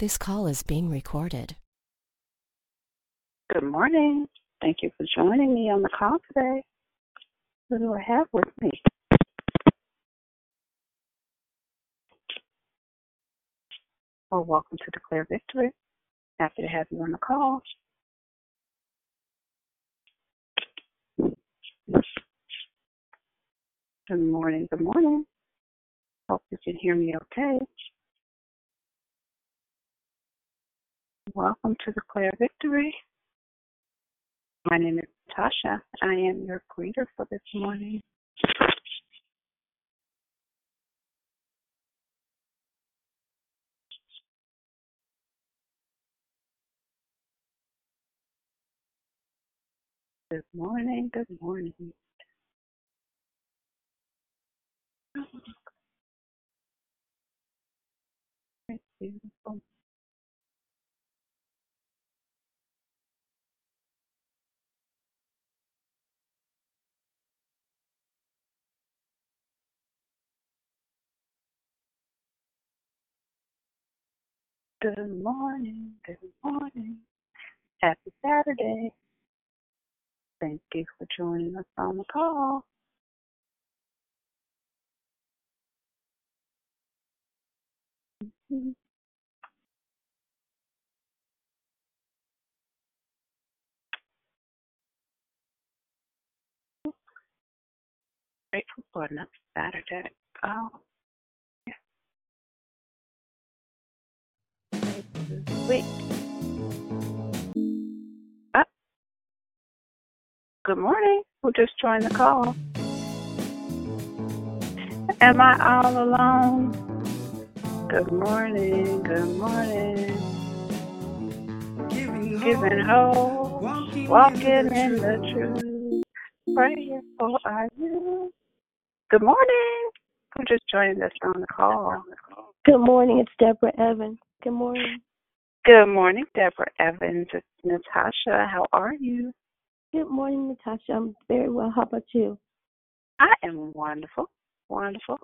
This call is being recorded. Good morning. Thank you for joining me on the call today. Who do I have with me? Well, welcome to Declare Victory. Happy to have you on the call. Good morning. Good morning. Hope you can hear me okay. Welcome to the Declare Victory. My name is Tasha. I am your greeter for this morning. Good morning. Good morning. It's beautiful. Good morning. Good morning. Happy Saturday. Thank you for joining us on the call. Mhm. Grateful for another Saturday. Oh, Grateful this week. Oh, ah. good morning. Who just joined the call? Am I all alone? Good morning. Good morning. Giving hope. Walking in the truth. Praying for are you. Good morning. Who just joined us on the call? Good morning. It's Deborah Evans. Good morning. Good morning, Deborah Evans. It's Natasha. How are you? Good morning, Natasha. I'm very well. How about you? I am wonderful. Wonderful.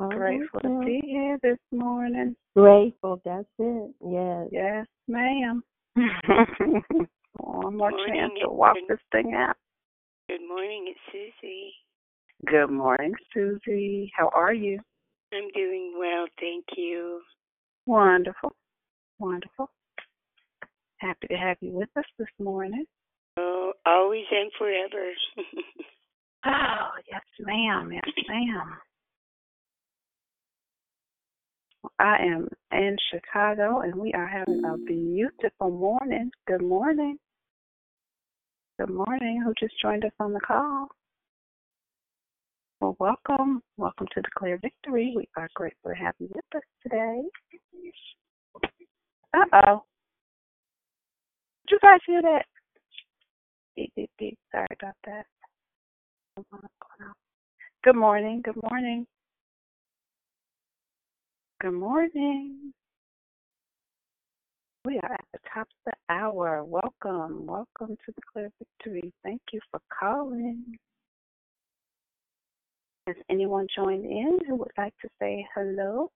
All Grateful right, to be here this morning. Grateful. That's it. Yes. Yes, ma'am. One more Morning, chance to it's walk good- this thing out. Good morning, it's Susie. Good morning, Susie. How are you? I'm doing well, thank you. Wonderful. Wonderful. Happy to have you with us this morning. Oh, always and forever. Oh, yes, ma'am. Yes, ma'am. I am in Chicago and we are having a beautiful morning. Good morning. Good morning. Who just joined us on the call? Well, welcome. Welcome to Declare Victory. We are grateful to have you with us today. Uh oh. Did you guys hear that? Beep, beep, beep. Sorry about that. Good morning. Good morning. Good morning. We are at the top of the hour. Welcome. Welcome to Declare Victory. Thank you for calling. Has anyone joined in who would like to say hello?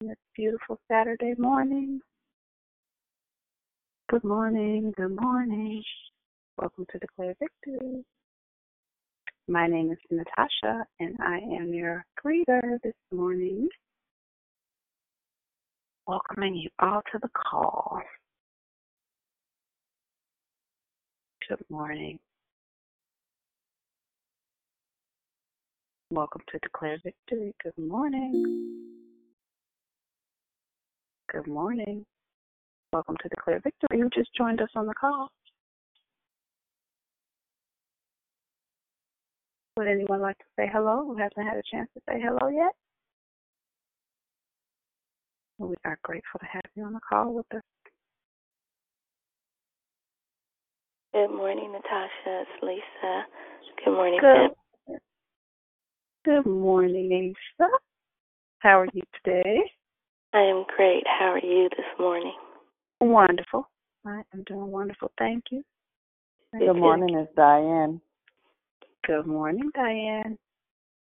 This beautiful Saturday morning. Good morning. Good morning. Welcome to Declare Victory. My name is Natasha, and I am your greeter this morning. Welcoming you all to the call. Good morning. Welcome to Declare Victory. Good morning. Good morning. Welcome to Declare Victory. You just joined us on the call. Would anyone like to say hello who hasn't had a chance to say hello yet? We are grateful to have you on the call with us. Good morning, Natasha. It's Lisa. Good morning, Good. Good morning, Asa. How are you today? I am great. How are you this morning? Wonderful. I am doing wonderful. Thank you. Thank Good you. morning, it's Diane. Good morning, Diane.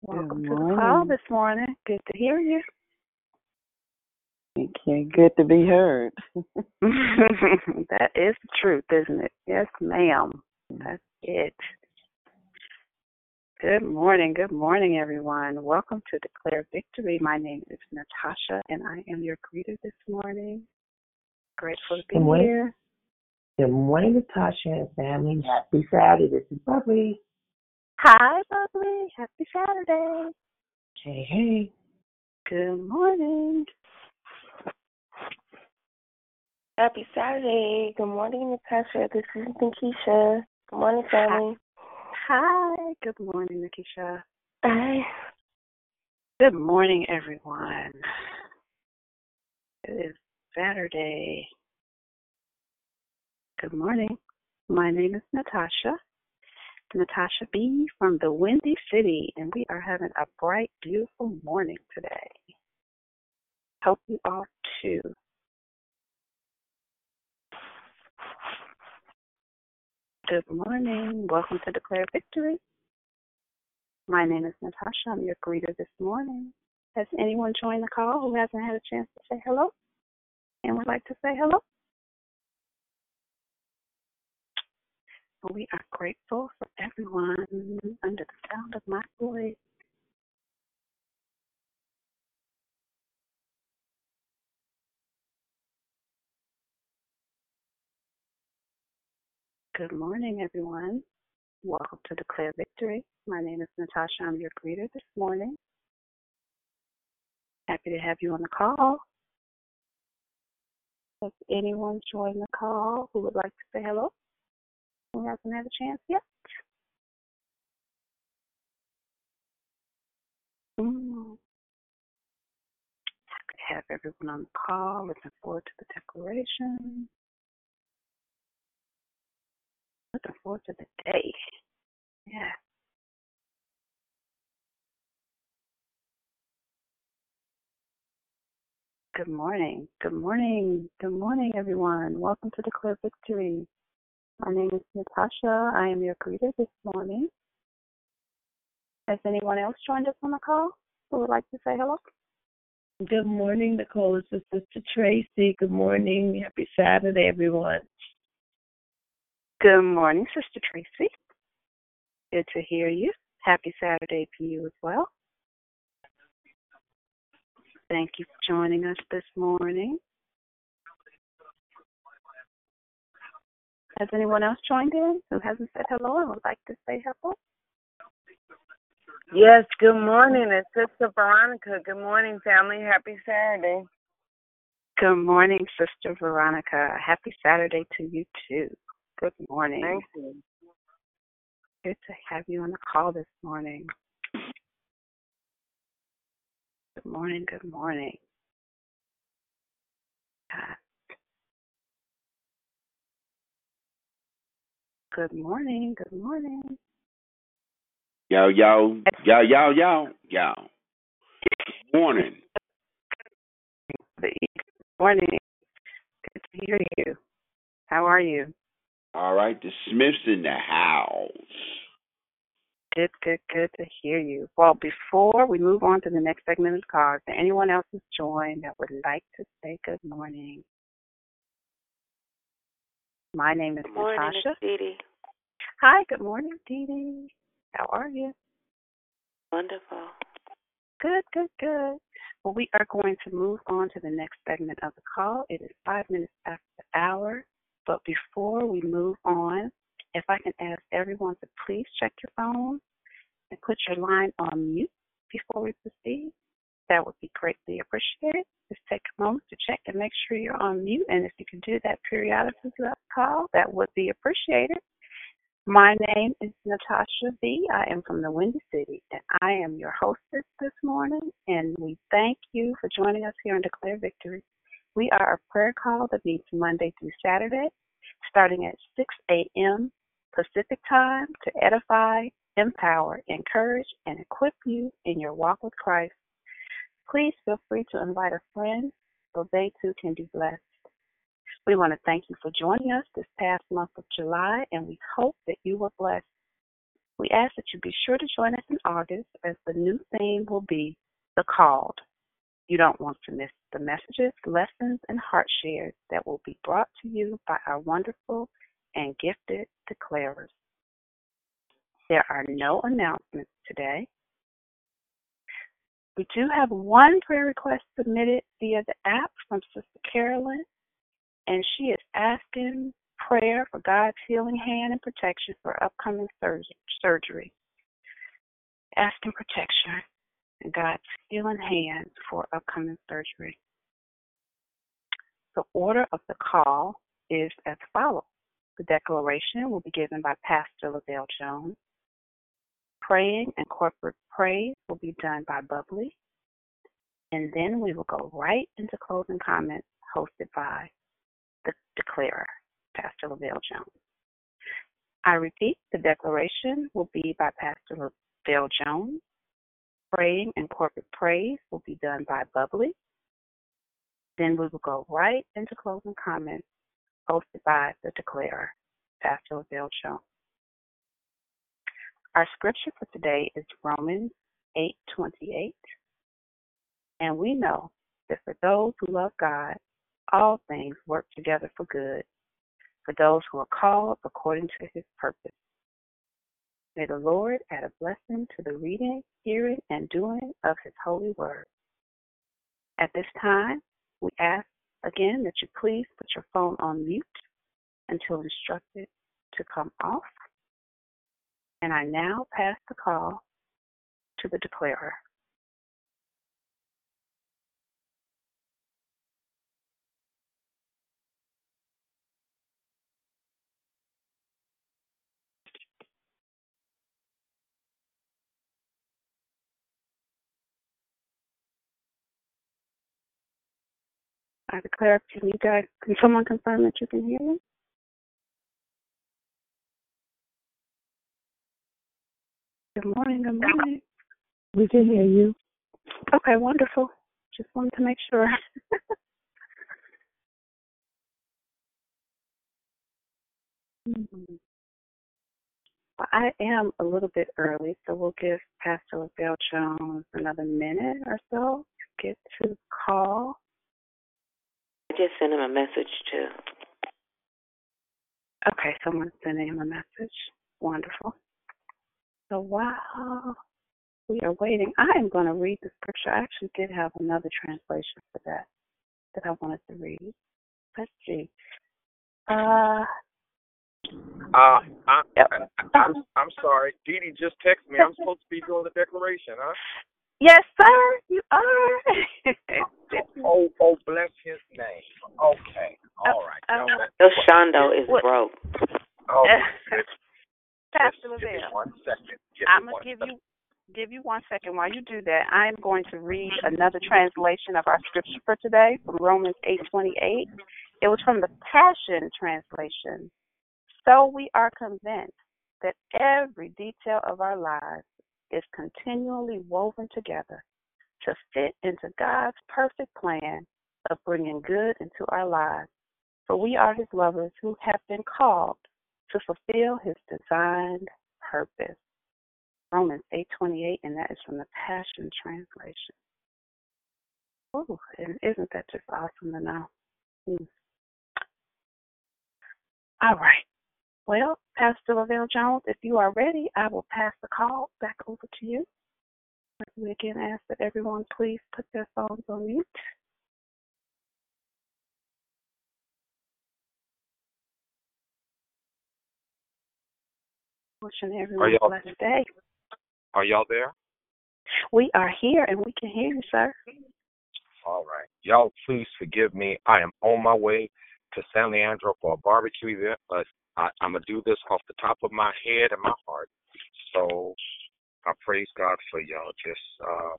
Welcome to the call this morning. Good to hear you. Okay, good to be heard. that is the truth, isn't it? Yes, ma'am. That's it. Good morning. Good morning, everyone. Welcome to Declare Victory. My name is Natasha, and I am your greeter this morning. Grateful to be Good morning. here. Good morning, Natasha and family. Happy Saturday. This is Bubbly. Hi, Bubbly. Happy Saturday. Hey, hey. Good morning. Happy Saturday. Good morning, Natasha. This is Nikisha. Good morning, family. Hi. Good morning, Nikisha. Hi. Good morning, everyone. It is Saturday. Good morning. My name is Natasha, Natasha B. from the Windy City, and we are having a bright, beautiful morning today. Hope you are too. Good morning. Welcome to Declare Victory. My name is Natasha. I'm your greeter this morning. Has anyone joined the call who hasn't had a chance to say hello and would like to say hello? We are grateful for everyone under the sound of my voice. Good morning, everyone. Welcome to Declare Victory. My name is Natasha. I'm your greeter this morning. Happy to have you on the call. Has anyone joined the call who would like to say hello? Who hasn't had a chance yet? Mm. Happy to have everyone on the call. Looking forward to the declaration. Looking forward to the day. Yeah. Good morning. Good morning. Good morning, everyone. Welcome to Declare Victory. My name is Natasha. I am your greeter this morning. Has anyone else joined us on the call who would like to say hello? Good morning, Nicole. It's your sister Tracy. Good morning. Happy Saturday, everyone. Good morning, Sister Tracy. Good to hear you. Happy Saturday to you as well. Thank you for joining us this morning. Has anyone else joined in who hasn't said hello and would like to say hello? Yes, good morning. It's Sister Veronica. Good morning, family. Happy Saturday. Good morning, Sister Veronica. Happy Saturday to you too. Good morning. Thank you. Good to have you on the call this morning. Good morning, good morning. Uh, Good morning, good morning. Yo, yo, yo, yo, yo, yo. Good morning. Good morning. Good to hear you. How are you? All right, the Smiths in the house. Good, good, good to hear you. Well, before we move on to the next segment of the call, is anyone else who's joined that would like to say good morning? My name is Good morning, Natasha. Dee Dee. Hi, good morning, Dee Dee. How are you? Wonderful. Good, good, good. Well, we are going to move on to the next segment of the call. It is five minutes after the hour. But before we move on, if I can ask everyone to please check your phone and put your line on mute before we proceed, that would be greatly appreciated. Just take a moment to check and make sure you're on mute. And if you can do that periodically throughout the call, that would be appreciated. My name is Natasha B. I am from the Windy City, and I am your hostess this morning. And we thank you for joining us here on Declare Victory. We are a prayer call that meets Monday through Saturday, starting at 6 a.m. Pacific time to edify, empower, encourage, and equip you in your walk with Christ. Please feel free to invite a friend so they too can be blessed. We want to thank you for joining us this past month of July, and we hope that you were blessed. We ask that you be sure to join us in August as the new theme will be The Called. You don't want to miss the messages, lessons, and heart shares that will be brought to you by our wonderful and gifted declarers. There are no announcements today. We do have one prayer request submitted via the app from Sister Carolyn, and she is asking prayer for God's healing hand and protection for upcoming surgery. Asking protection God's healing hands for upcoming surgery. The order of the call is as follows. The declaration will be given by Pastor Lavelle Jones. Praying and corporate praise will be done by Bubbly. And then we will go right into closing comments hosted by the declarer, Pastor Lavelle Jones. I repeat, the declaration will be by Pastor Lavelle Jones. Praying and corporate praise will be done by Bubbly. Then we will go right into closing comments hosted by the declarer, Pastor Lavelle Jones. Our scripture for today is Romans 8:28. And we know that for those who love God, all things work together for good, for those who are called according to his purpose. May the Lord add a blessing to the reading, hearing, and doing of His holy word. At this time, we ask again that you please put your phone on mute until instructed to come off. And I now pass the call to the declarer. I declare, can you guys, can someone confirm that you can hear me? Good morning, good morning. We can hear you. Okay, wonderful. Just wanted to make sure. I am a little bit early, so we'll give Pastor Lavelle Jones another minute or so to get to the call. I just sent him a message too. Okay, someone's sending him a message. Wonderful. So while we are waiting, I am going to read the scripture. I actually did have another translation for that that I wanted to read. Let's see. Uh, uh, I, I, I'm, I'm sorry. Dee Dee just texted me. I'm supposed to be doing the declaration, huh? Yes, sir. You are. oh, oh, bless his name. Okay. All right. Uh, uh, Shondo is what? broke. Oh, Pastor Give me Lavelle. one second. Give I'm gonna one give second. you give you one second. While you do that, I'm going to read another translation of our scripture for today from Romans 8:28. It was from the Passion translation. So we are convinced that every detail of our lives is continually woven together to fit into God's perfect plan of bringing good into our lives. For we are His lovers who have been called to fulfill His designed purpose. Romans 8:28, and that is from the Passion Translation. Oh, and isn't that just awesome to know? Hmm. All right. Well, Pastor Lavelle Jones, if you are ready, I will pass the call back over to you. We again ask that everyone please put their phones on mute. Wishing everyone a blessed day. Are y'all there? We are here and we can hear you, sir. All right. Y'all, please forgive me. I am on my way to San Leandro for a barbecue event, but I, I'm gonna do this off the top of my head and my heart. So I praise God for y'all. Just uh,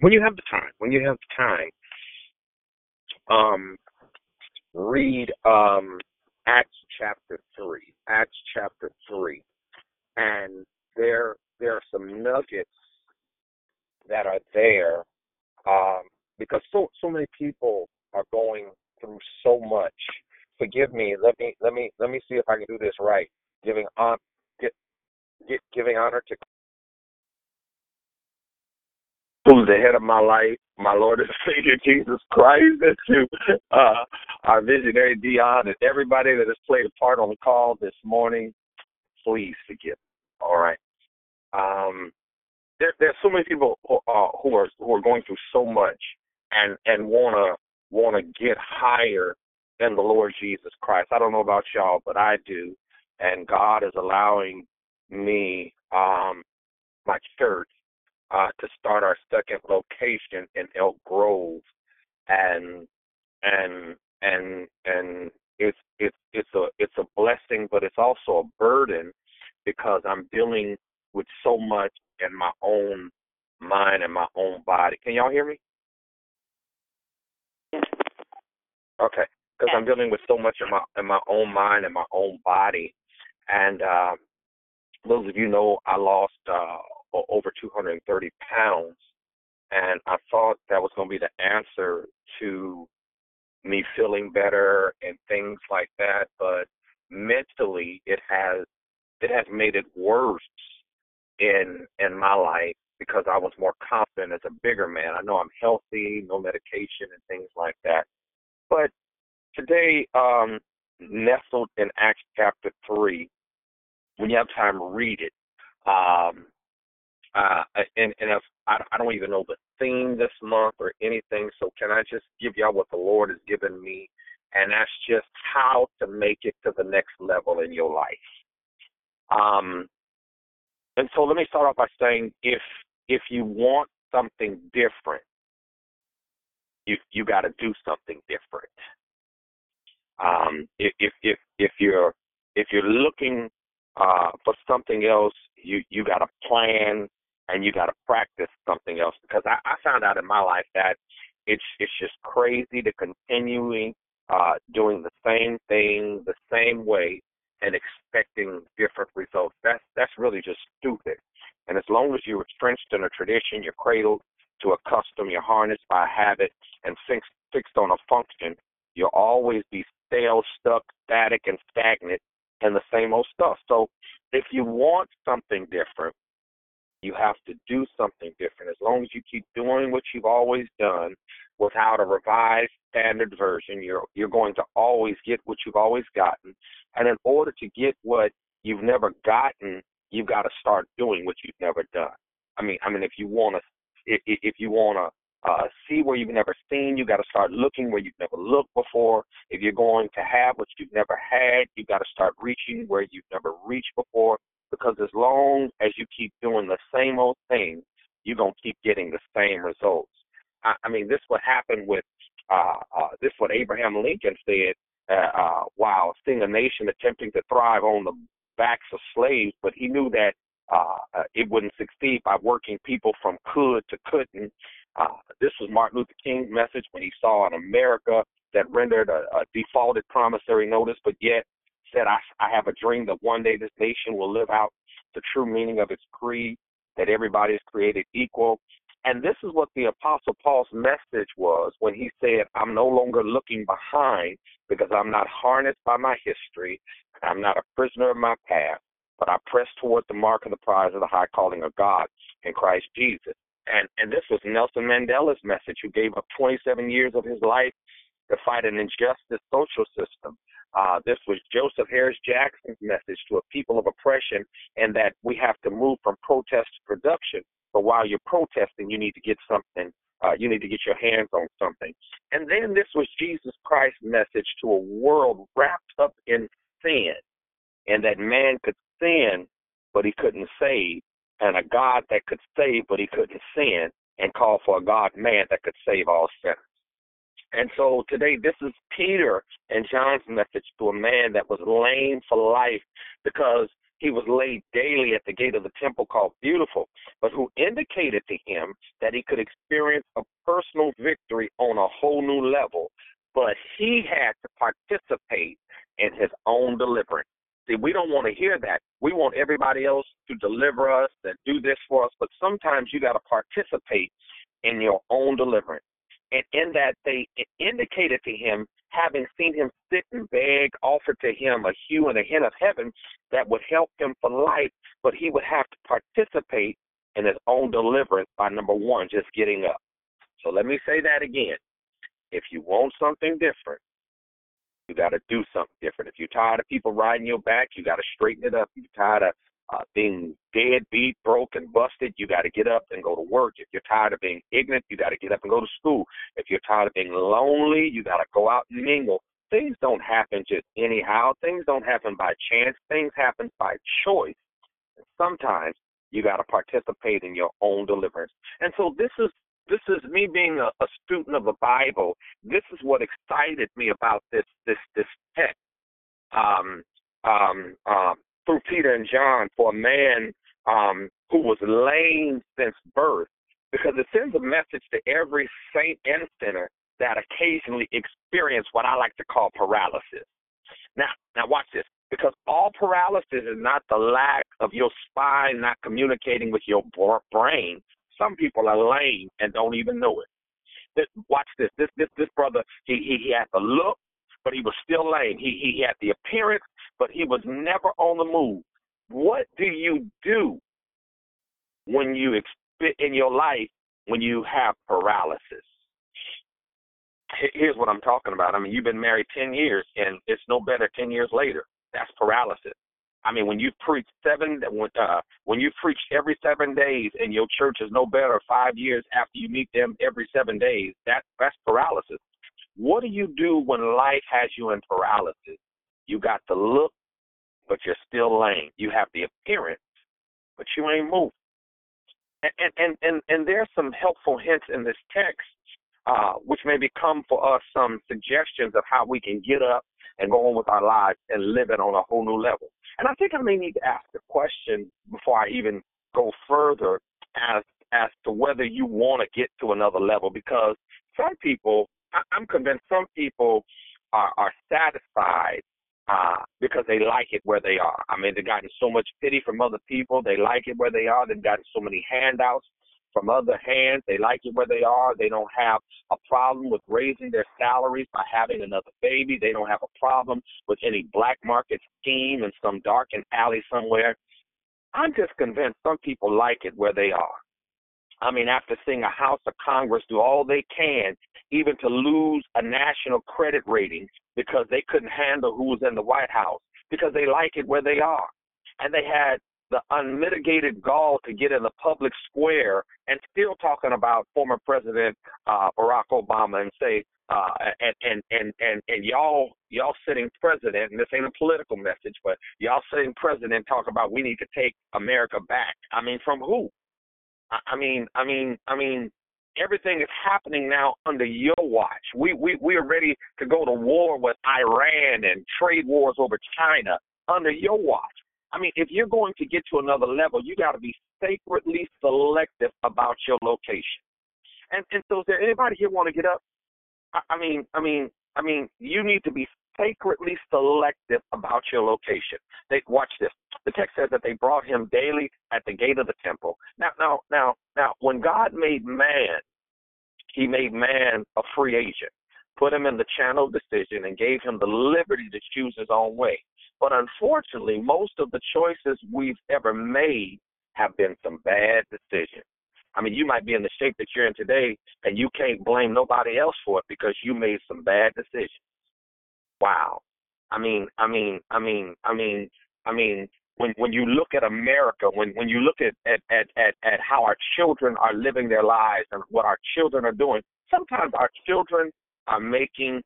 when you have the time, when you have the time, um, read um, Acts chapter three. Acts chapter three, and there there are some nuggets that are there um, because so so many people are going through so much. Forgive me. Let me let me let me see if I can do this right. Giving on get, get giving honor to who's the head of my life my Lord and Savior Jesus Christ, and to uh, our visionary Dion and everybody that has played a part on the call this morning. Please forgive. Me, all right. Um, there, there's so many people who, uh, who are who are going through so much and and wanna wanna get higher than the Lord Jesus Christ. I don't know about y'all, but I do, and God is allowing me, um, my church, uh, to start our second location in Elk Grove, and and and and it's it's it's a it's a blessing, but it's also a burden because I'm dealing with so much in my own mind and my own body. Can y'all hear me? Okay, because I'm dealing with so much in my in my own mind and my own body, and uh, those of you know I lost uh, over 230 pounds, and I thought that was going to be the answer to me feeling better and things like that, but mentally it has it has made it worse in in my life because I was more confident as a bigger man. I know I'm healthy, no medication and things like that. But today, um, nestled in Acts chapter three, when you have time, read it. Um, uh, and and if, I, I don't even know the theme this month or anything, so can I just give y'all what the Lord has given me, and that's just how to make it to the next level in your life. Um, and so let me start off by saying if if you want something different, you you got to do something different. Um, if if if you're if you're looking uh, for something else, you you got to plan and you got to practice something else. Because I, I found out in my life that it's it's just crazy to continuing uh, doing the same thing the same way and expecting different results. That's that's really just stupid. And as long as you're entrenched in a tradition, you're cradled to a custom, you're harnessed by a habit and fixed fixed on a function, you'll always be stale, stuck, static, and stagnant in the same old stuff. So if you want something different, you have to do something different. As long as you keep doing what you've always done without a revised standard version, you're you're going to always get what you've always gotten. And in order to get what you've never gotten, you've got to start doing what you've never done. I mean, I mean, if you want to, if, if you want to uh, see where you've never seen. You got to start looking where you've never looked before. If you're going to have what you've never had, you got to start reaching where you've never reached before. Because as long as you keep doing the same old thing, you're gonna keep getting the same results. I, I mean, this what happened with uh, uh, this what Abraham Lincoln said uh, uh, while seeing a nation attempting to thrive on the backs of slaves, but he knew that uh, uh, it wouldn't succeed by working people from could to couldn't. Uh, this was Martin Luther King's message when he saw an America that rendered a, a defaulted promissory notice, but yet said, I, I have a dream that one day this nation will live out the true meaning of its creed, that everybody is created equal. And this is what the Apostle Paul's message was when he said, I'm no longer looking behind because I'm not harnessed by my history. I'm not a prisoner of my past, but I press toward the mark of the prize of the high calling of God in Christ Jesus. And and this was Nelson Mandela's message, who gave up 27 years of his life to fight an injustice social system. Uh, this was Joseph Harris Jackson's message to a people of oppression, and that we have to move from protest to production. But while you're protesting, you need to get something. Uh, you need to get your hands on something. And then this was Jesus Christ's message to a world wrapped up in sin, and that man could sin, but he couldn't save, and a God that could save, but he couldn't sin, and call for a God man that could save all sinners. And so today, this is Peter and John's message to a man that was lame for life because he was laid daily at the gate of the temple called Beautiful, but who indicated to him that he could experience a personal victory on a whole new level, but he had to participate in his own deliverance. See, we don't want to hear that. We want everybody else to deliver us, and do this for us, but sometimes you got to participate in your own deliverance. And in that, they indicated to him, having seen him sit and beg, offered to him a hue and a hint of heaven that would help him for life, but he would have to participate in his own deliverance by number one, just getting up. So let me say that again. If you want something different, you got to do something different. If you're tired of people riding your back, you got to straighten it up. If you're tired of uh, being dead, beat, broken, busted, you got to get up and go to work. If you're tired of being ignorant, you got to get up and go to school. If you're tired of being lonely, you got to go out and mingle. Things don't happen just anyhow. Things don't happen by chance. Things happen by choice. Sometimes you got to participate in your own deliverance. And so this is this is me being a, a student of the Bible. This is what excited me about this this this text. Um, um, um, through Peter and John for a man um, who was lame since birth, because it sends a message to every saint and sinner that occasionally experience what I like to call paralysis. Now, now watch this, because all paralysis is not the lack of your spine not communicating with your brain. Some people are lame and don't even know it. This, watch this. This this this brother, he, he he had the look, but he was still lame. He he had the appearance, but he was never on the move. What do you do when you expect in your life when you have paralysis? Here's what I'm talking about. I mean, you've been married 10 years, and it's no better 10 years later. That's paralysis. I mean, when you preach seven, uh, when you preach every seven days, and your church is no better five years after you meet them every seven days, that that's paralysis. What do you do when life has you in paralysis? You got the look, but you're still lame. You have the appearance, but you ain't moving. And and and and there's some helpful hints in this text, uh, which may become for us some suggestions of how we can get up and go on with our lives and live it on a whole new level. And I think I may need to ask a question before I even go further as as to whether you want to get to another level because some people I, I'm convinced some people are, are satisfied uh, because they like it where they are. I mean, they've gotten so much pity from other people. They like it where they are. They've gotten so many handouts from other hands. They like it where they are. They don't have a problem with raising their salaries by having another baby. They don't have a problem with any black market scheme in some darkened alley somewhere. I'm just convinced some people like it where they are. I mean, after seeing a House of Congress do all they can, even to lose a national credit rating because they couldn't handle who was in the White House, because they like it where they are. And they had the unmitigated gall to get in the public square and still talking about former President uh, Barack Obama and say, uh, and, and and and and y'all y'all sitting president, and this ain't a political message, but y'all sitting president talk about we need to take America back. I mean, from who? I mean, I mean, I mean, everything is happening now under your watch. We we we are ready to go to war with Iran and trade wars over China under your watch. I mean, if you're going to get to another level, you got to be sacredly selective about your location. And and so, is there anybody here want to get up? I, I mean, I mean, I mean, you need to be sacredly selective about your location. They watch this. The text says that they brought him daily at the gate of the temple. Now, now, now, now, when God made man, He made man a free agent, put him in the channel of decision, and gave him the liberty to choose his own way. But unfortunately, most of the choices we've ever made have been some bad decisions. I mean, you might be in the shape that you're in today, and you can't blame nobody else for it because you made some bad decisions wow. I mean, I mean, I mean, I mean, I mean, when when you look at America, when when you look at at at at, at how our children are living their lives and what our children are doing, sometimes our children are making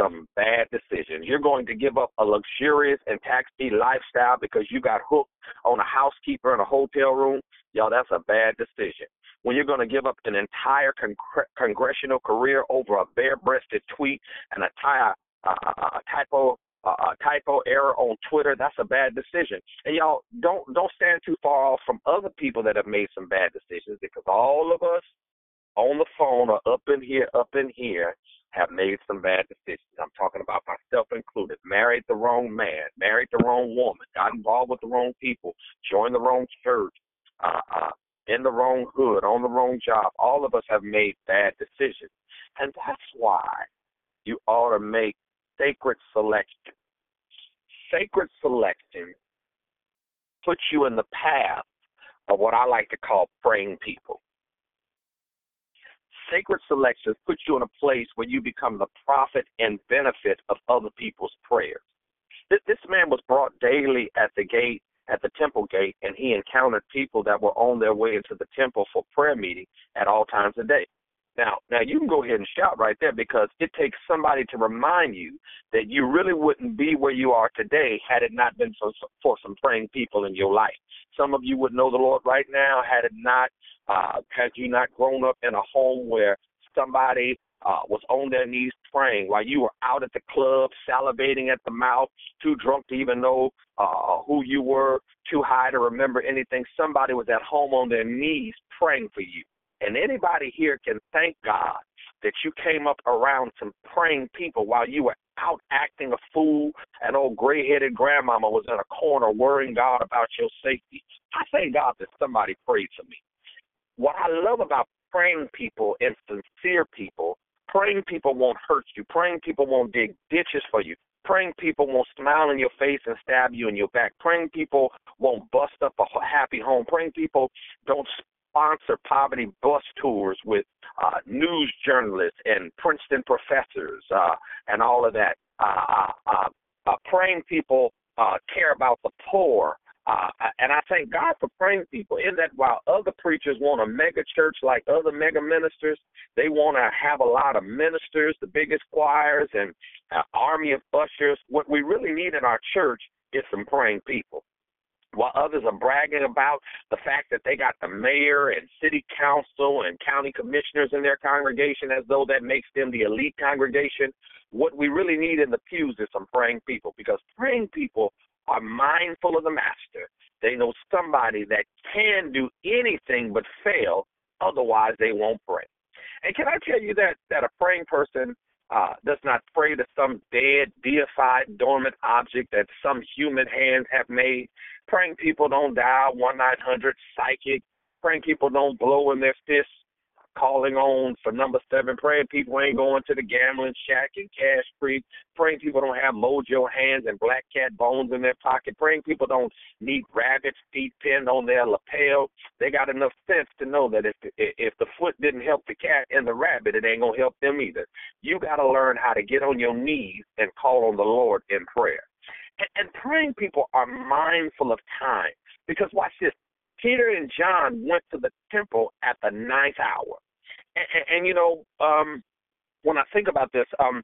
some bad decisions. You're going to give up a luxurious and tax-free lifestyle because you got hooked on a housekeeper in a hotel room. Y'all, that's a bad decision. When you're going to give up an entire con- congressional career over a bare-breasted tweet and a tie a, a typo a typo error on Twitter, that's a bad decision. And y'all don't don't stand too far off from other people that have made some bad decisions because all of us on the phone or up in here, up in here, have made some bad decisions. I'm talking about myself included. Married the wrong man, married the wrong woman, got involved with the wrong people, joined the wrong church, uh, uh, in the wrong hood, on the wrong job. All of us have made bad decisions. And that's why you ought to make sacred selection. Sacred selection puts you in the path of what I like to call praying people. Sacred selections put you in a place where you become the profit and benefit of other people's prayers. This, man was brought daily at the gate, at the temple gate, and he encountered people that were on their way into the temple for prayer meeting at all times of day. Now, now you can go ahead and shout right there because it takes somebody to remind you that you really wouldn't be where you are today had it not been for for some praying people in your life. Some of you would know the Lord right now had it not uh, had you not grown up in a home where somebody uh, was on their knees praying while you were out at the club, salivating at the mouth, too drunk to even know uh, who you were, too high to remember anything. Somebody was at home on their knees praying for you. And anybody here can thank God that you came up around some praying people while you were out acting a fool. An old gray headed grandmama was in a corner worrying God about your safety. I thank God that somebody prayed for me. What I love about praying people and sincere people, praying people won't hurt you. Praying people won't dig ditches for you. Praying people won't smile in your face and stab you in your back. Praying people won't bust up a happy home. Praying people don't sponsor poverty bus tours with uh, news journalists and Princeton professors uh, and all of that. Uh, uh, uh, praying people uh, care about the poor. And I thank God for praying people in that while other preachers want a mega church like other mega ministers, they want to have a lot of ministers, the biggest choirs, and an army of ushers. What we really need in our church is some praying people while others are bragging about the fact that they got the mayor and city council and county commissioners in their congregation as though that makes them the elite congregation, what we really need in the pews is some praying people because praying people are mindful of the master. They know somebody that can do anything but fail, otherwise they won't pray. And can I tell you that that a praying person uh, does not pray to some dead, deified, dormant object that some human hands have made. Praying people don't dial 1 900 psychic. Praying people don't blow in their fists calling on for number seven. Praying people ain't going to the gambling shack in Cache Creek. Praying people don't have mojo hands and black cat bones in their pocket. Praying people don't need rabbit's feet pinned on their lapel. They got enough sense to know that if if the foot didn't help the cat and the rabbit, it ain't gonna help them either. You got to learn how to get on your knees and call on the Lord in prayer. And, and praying people are mindful of time because watch this. Peter and John went to the temple at the ninth hour. And, and, and you know, um, when I think about this, um,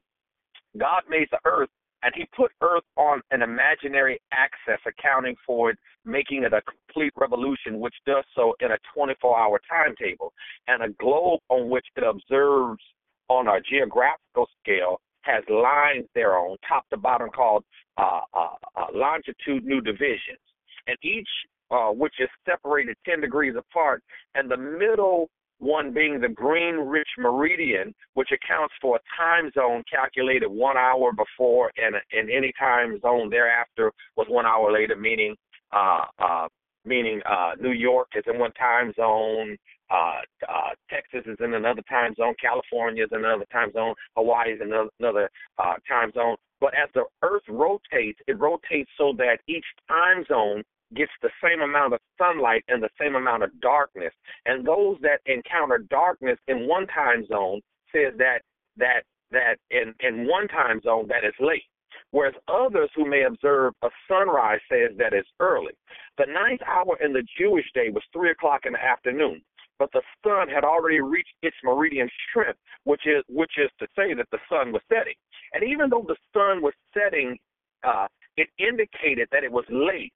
God made the earth and he put earth on an imaginary axis accounting for it making it a complete revolution which does so in a 24 hour timetable and a globe on which it observes on a geographical scale has lines there on top to bottom called uh, uh, uh, longitudinal divisions and each uh, which is separated 10 degrees apart, and the middle one being the Greenwich meridian, which accounts for a time zone calculated one hour before, and and any time zone thereafter was one hour later, meaning uh, uh, meaning uh, New York is in one time zone, uh, uh, Texas is in another time zone, California is in another time zone, Hawaii is in another, another uh, time zone. But as the Earth rotates, it rotates so that each time zone gets the same amount of sunlight and the same amount of darkness. And those that encounter darkness in one time zone says that that that in, in one time zone that is late. Whereas others who may observe a sunrise says that it's early. The ninth hour in the Jewish day was three o'clock in the afternoon. But the sun had already reached its meridian strength, which is which is to say that the sun was setting. And even though the sun was setting, uh, it indicated that it was late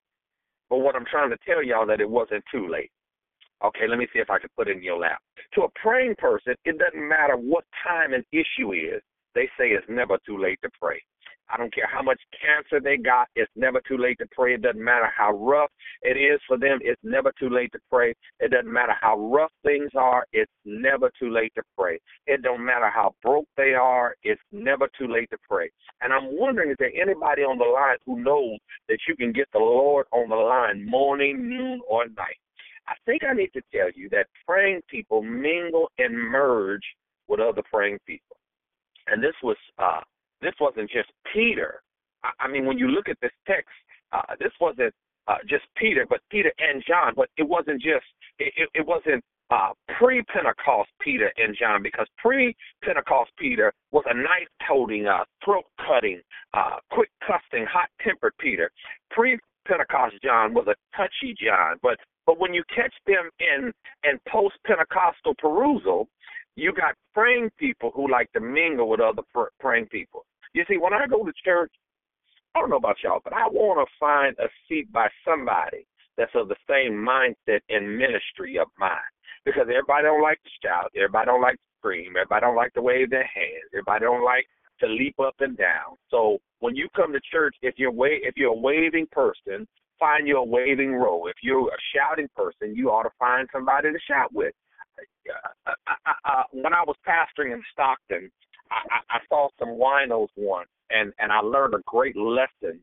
but what I'm trying to tell y'all that it wasn't too late. Okay, let me see if I can put it in your lap. To a praying person, it doesn't matter what time an issue is. They say it's never too late to pray. I don't care how much cancer they got, it's never too late to pray. It doesn't matter how rough it is for them, it's never too late to pray. It doesn't matter how rough things are, it's never too late to pray. It don't matter how broke they are, it's never too late to pray. And I'm wondering, is there anybody on the line who knows that you can get the Lord on the line morning, noon, or night? I think I need to tell you that praying people mingle and merge with other praying people. And this was uh, this wasn't just Peter. I, I mean, when you look at this text, uh, this wasn't uh, just Peter, but Peter and John. But it wasn't just it, it, it wasn't uh, pre-Pentecost Peter and John because pre-Pentecost Peter was a knife-toting, uh, throat-cutting, uh, quick-cussing, hot-tempered Peter. Pre-Pentecost John was a touchy John, but but when you catch them in in post-Pentecostal perusal, you got praying people who like to mingle with other praying people. You see, when I go to church, I don't know about y'all, but I want to find a seat by somebody that's of the same mindset and ministry of mine. Because everybody don't like to shout, everybody don't like to scream, everybody don't like to wave their hands, everybody don't like to leap up and down. So when you come to church, if you're wa- if you're a waving person, find your waving row. If you're a shouting person, you ought to find somebody to shout with. Uh, uh, uh, when I was pastoring in Stockton, I, I saw some winos once, and and I learned a great lesson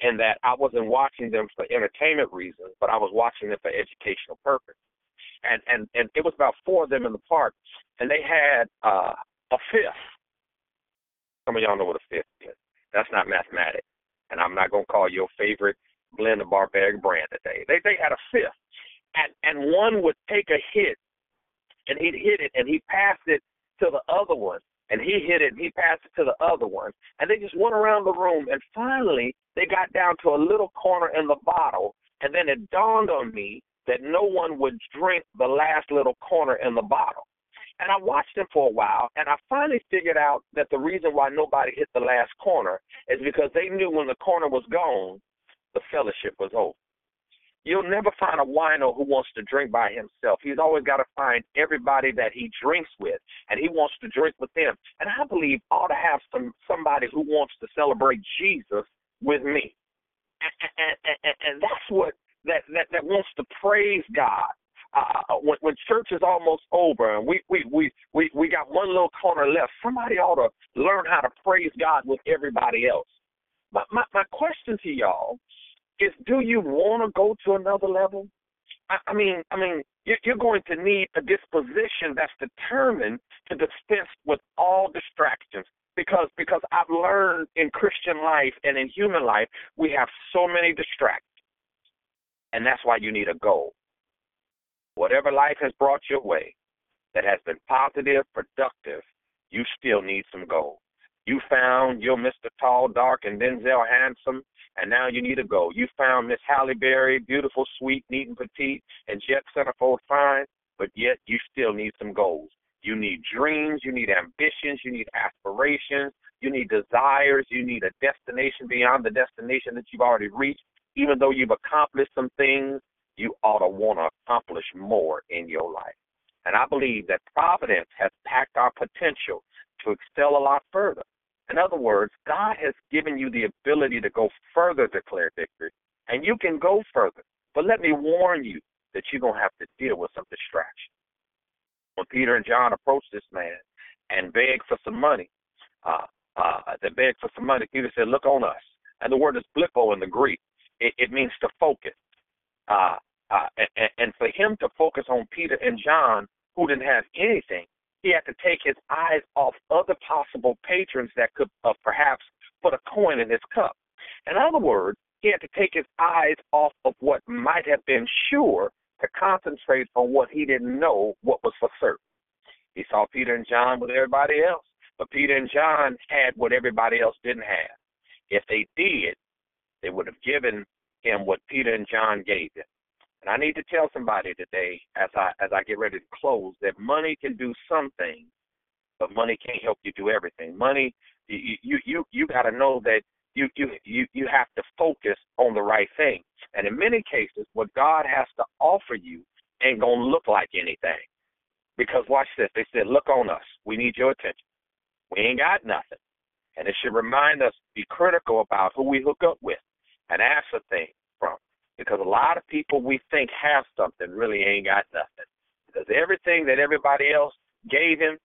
in that I wasn't watching them for entertainment reasons, but I was watching them for educational purpose. And and and it was about four of them in the park, and they had uh, a fifth. Some of y'all know what a fifth is. That's not mathematics, and I'm not gonna call your favorite blend of barbaric brand today. They they had a fifth, and and one would take a hit, and he'd hit it, and he passed it to the other one, and he hit it and he passed it to the other one and they just went around the room and finally they got down to a little corner in the bottle and then it dawned on me that no one would drink the last little corner in the bottle. And I watched them for a while and I finally figured out that the reason why nobody hit the last corner is because they knew when the corner was gone the fellowship was over You'll never find a wino who wants to drink by himself. He's always got to find everybody that he drinks with, and he wants to drink with them. And I believe ought to have some somebody who wants to celebrate Jesus with me, and, and, and, and that's what that, that that wants to praise God. Uh, when, when church is almost over and we, we we we we got one little corner left, somebody ought to learn how to praise God with everybody else. My my, my question to y'all is do you want to go to another level? I, I mean, I mean, you're going to need a disposition that's determined to dispense with all distractions. Because because I've learned in Christian life and in human life, we have so many distractions, and that's why you need a goal. Whatever life has brought your way that has been positive, productive, you still need some goals. You found your Mr. Tall, Dark, and Denzel Handsome, and now you need a goal. You found Miss Halle Berry, beautiful, sweet, neat, and petite, and jet centerfold fine, but yet you still need some goals. You need dreams, you need ambitions, you need aspirations, you need desires, you need a destination beyond the destination that you've already reached. Even though you've accomplished some things, you ought to want to accomplish more in your life. And I believe that Providence has packed our potential to excel a lot further. In other words, God has given you the ability to go further, declare victory, and you can go further. But let me warn you that you're going to have to deal with some distraction. When Peter and John approached this man and begged for some money, uh, uh, they begged for some money, Peter said, Look on us. And the word is blepo in the Greek. It, it means to focus. Uh, uh, and, and for him to focus on Peter and John, who didn't have anything, he had to take his eyes off other possible patrons that could uh, perhaps put a coin in his cup. In other words, he had to take his eyes off of what might have been sure to concentrate on what he didn't know what was for certain. He saw Peter and John with everybody else, but Peter and John had what everybody else didn't have. If they did, they would have given him what Peter and John gave him. And I need to tell somebody today, as I as I get ready to close, that money can do some things, but money can't help you do everything. Money, you you you, you got to know that you you you you have to focus on the right thing. And in many cases, what God has to offer you ain't gonna look like anything. Because watch this, they said, "Look on us. We need your attention. We ain't got nothing." And it should remind us be critical about who we hook up with and ask for things because a lot of people we think have something really ain't got nothing. Because everything that everybody else gave him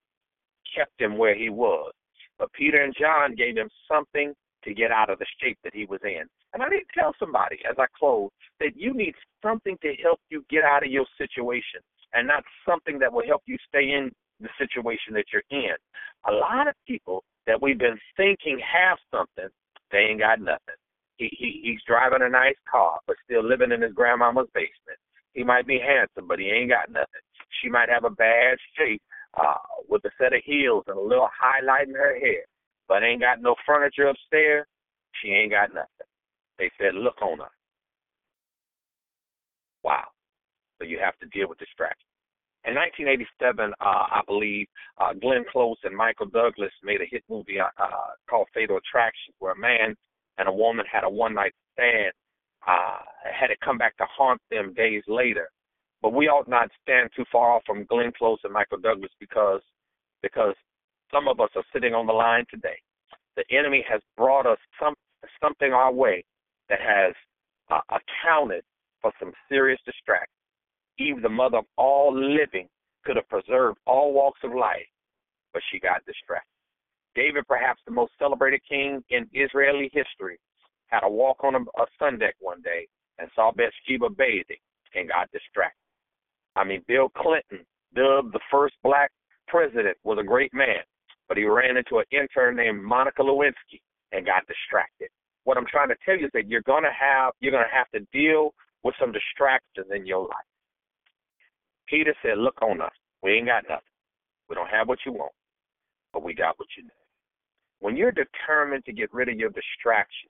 kept him where he was. But Peter and John gave him something to get out of the shape that he was in. And I need to tell somebody as I close that you need something to help you get out of your situation and not something that will help you stay in the situation that you're in. A lot of people that we've been thinking have something, they ain't got nothing. He, he he's driving a nice car, but still living in his grandmama's basement. He might be handsome, but he ain't got nothing. she might have a bad shape uh, with a set of heels and a little highlight in her hair, but ain't got no furniture upstairs, she ain't got nothing. They said, look on her. Wow. So you have to deal with distraction. In 1987, uh, I believe uh, Glenn Close and Michael Douglas made a hit movie uh, uh, called Fatal Attraction, where a man and a woman had a one night stand, uh, had it come back to haunt them days later. But we ought not stand too far off from Glenn Close and Michael Douglas because because some of us are sitting on the line today. The enemy has brought us some something our way that has uh, accounted for some serious distraction. Eve, the mother of all living, could have preserved all walks of life, but she got distracted. David, perhaps the most celebrated king in Israeli history, had a walk on a, a sun deck one day and saw Bathsheba bathing and got distracted. I mean, Bill Clinton, dubbed the first black president, was a great man, but he ran into an intern named Monica Lewinsky and got distracted. What I'm trying to tell you is that you're gonna have you're gonna have to deal with some distractions in your life. Peter said, Look on us. We ain't got nothing. We don't have what you want, but we got what you need. When you're determined to get rid of your distraction,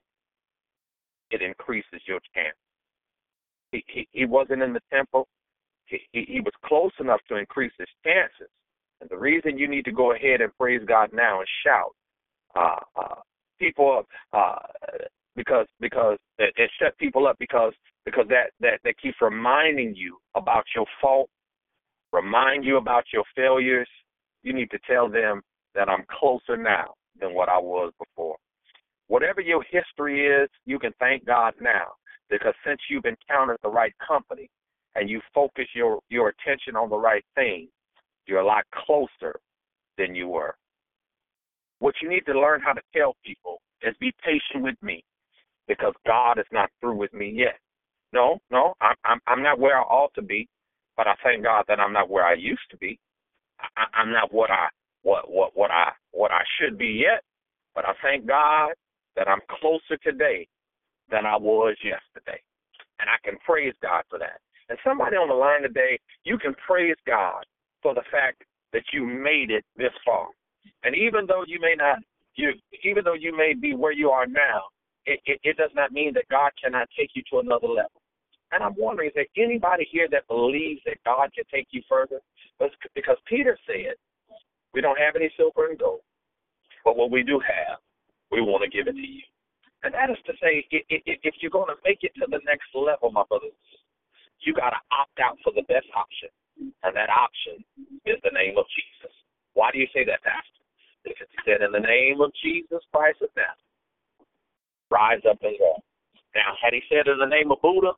it increases your chance. He, he, he wasn't in the temple. He, he, was close enough to increase his chances. And the reason you need to go ahead and praise God now and shout, uh, uh, people up, uh, because because it, it shut people up because because that that that keeps reminding you about your fault remind you about your failures, you need to tell them that I'm closer now than what I was before. Whatever your history is, you can thank God now because since you've encountered the right company and you focus your, your attention on the right thing, you're a lot closer than you were. What you need to learn how to tell people is be patient with me because God is not through with me yet. No, no, I'm I'm, I'm not where I ought to be. But I thank God that I'm not where I used to be. I, I'm not what I what what what I what I should be yet. But I thank God that I'm closer today than I was yesterday, and I can praise God for that. And somebody on the line today, you can praise God for the fact that you made it this far. And even though you may not, you even though you may be where you are now, it, it, it does not mean that God cannot take you to another level. And I'm wondering, is there anybody here that believes that God can take you further? Because Peter said, we don't have any silver and gold, but what we do have, we want to give it to you. And that is to say, if you're going to make it to the next level, my brothers, you got to opt out for the best option. And that option is the name of Jesus. Why do you say that, Pastor? Because he said, in the name of Jesus Christ of Nazareth, rise up and walk. Now, had he said in the name of Buddha,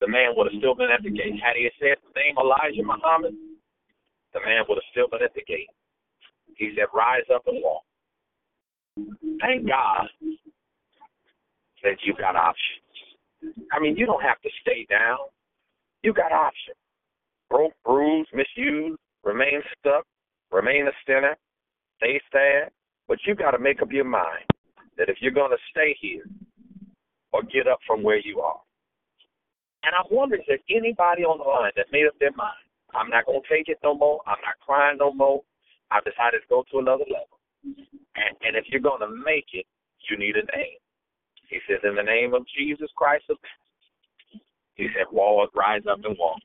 the man would have still been at the gate. Had he said the name Elijah Muhammad, the man would still been at the gate. He said, Rise up and walk. Thank God that you got options. I mean, you don't have to stay down. You got options. Broke, bruised, misused, remain stuck, remain a sinner, stay sad. But you got to make up your mind that if you're going to stay here or get up from where you are, and I'm wondering if anybody on the line that made up their mind. I'm not to take it no more. I'm not crying no more. I've decided to go to another level. And, and if you're to make it, you need a name. He says, in the name of Jesus Christ of he said, walk, rise up and walk.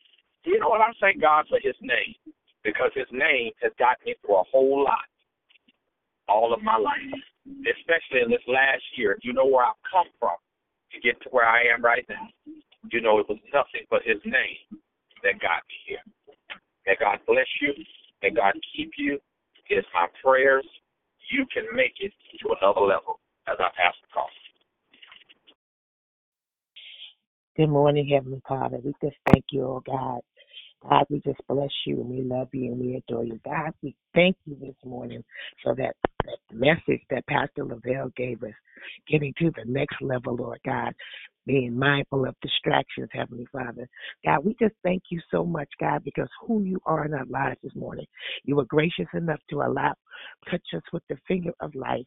You know what? I thank God for his name because his name has got me through a whole lot all of my life, especially in this last year. You know where I've come from to get to where I am right now you know it was nothing but his name that got me here. May God bless you. May God keep you. It's my prayers. You can make it to another level as I pass the call. Good morning, Heavenly Father. We just thank you, oh God. God, we just bless you and we love you and we adore you. God, we thank you this morning for that, that message that Pastor Lavelle gave us, getting to the next level, Lord God being mindful of distractions, Heavenly Father. God, we just thank you so much, God, because who you are in our lives this morning. You were gracious enough to allow, touch us with the finger of life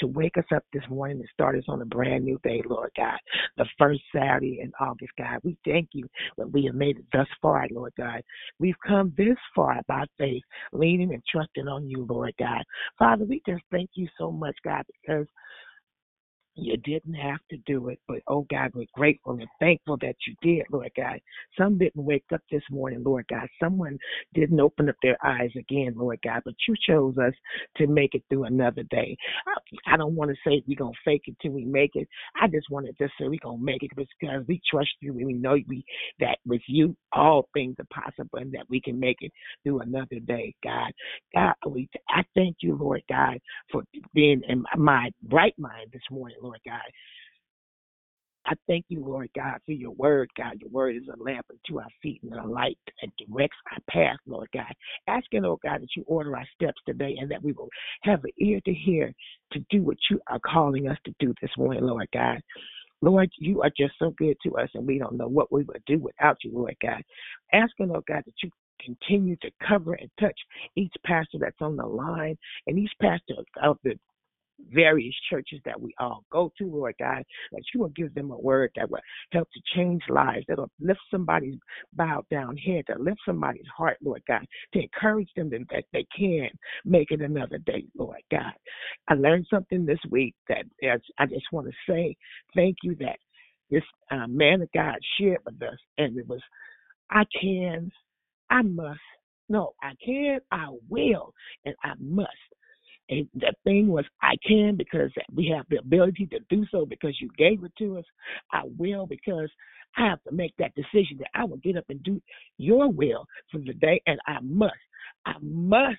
to wake us up this morning and start us on a brand new day, Lord God. The first Saturday in August, God. We thank you that we have made it thus far, Lord God. We've come this far by faith, leaning and trusting on you, Lord God. Father, we just thank you so much, God, because you didn't have to do it, but oh God, we're grateful and thankful that you did, Lord God. Some didn't wake up this morning, Lord God. Someone didn't open up their eyes again, Lord God, but you chose us to make it through another day. I, don't want to say we're going to fake it till we make it. I just want to say we're going to make it because we trust you and we know we, that with you, all things are possible and that we can make it through another day, God. God, we, I thank you, Lord God, for being in my right mind this morning. Lord God. I thank you, Lord God, for your word, God. Your word is a lamp unto our feet and a light that directs our path, Lord God. Asking, Lord God, that you order our steps today and that we will have an ear to hear to do what you are calling us to do this morning, Lord God. Lord, you are just so good to us, and we don't know what we would do without you, Lord God. Asking, Lord God, that you continue to cover and touch each pastor that's on the line and each pastor of the various churches that we all go to, Lord God, that you will give them a word that will help to change lives, that will lift somebody's bowed down head, to lift somebody's heart, Lord God, to encourage them that they can make it another day, Lord God. I learned something this week that I just want to say thank you that this uh, man of God shared with us, and it was, I can, I must. No, I can, I will, and I must. And the thing was, I can because we have the ability to do so because you gave it to us. I will because I have to make that decision that I will get up and do your will for the day, and I must. I must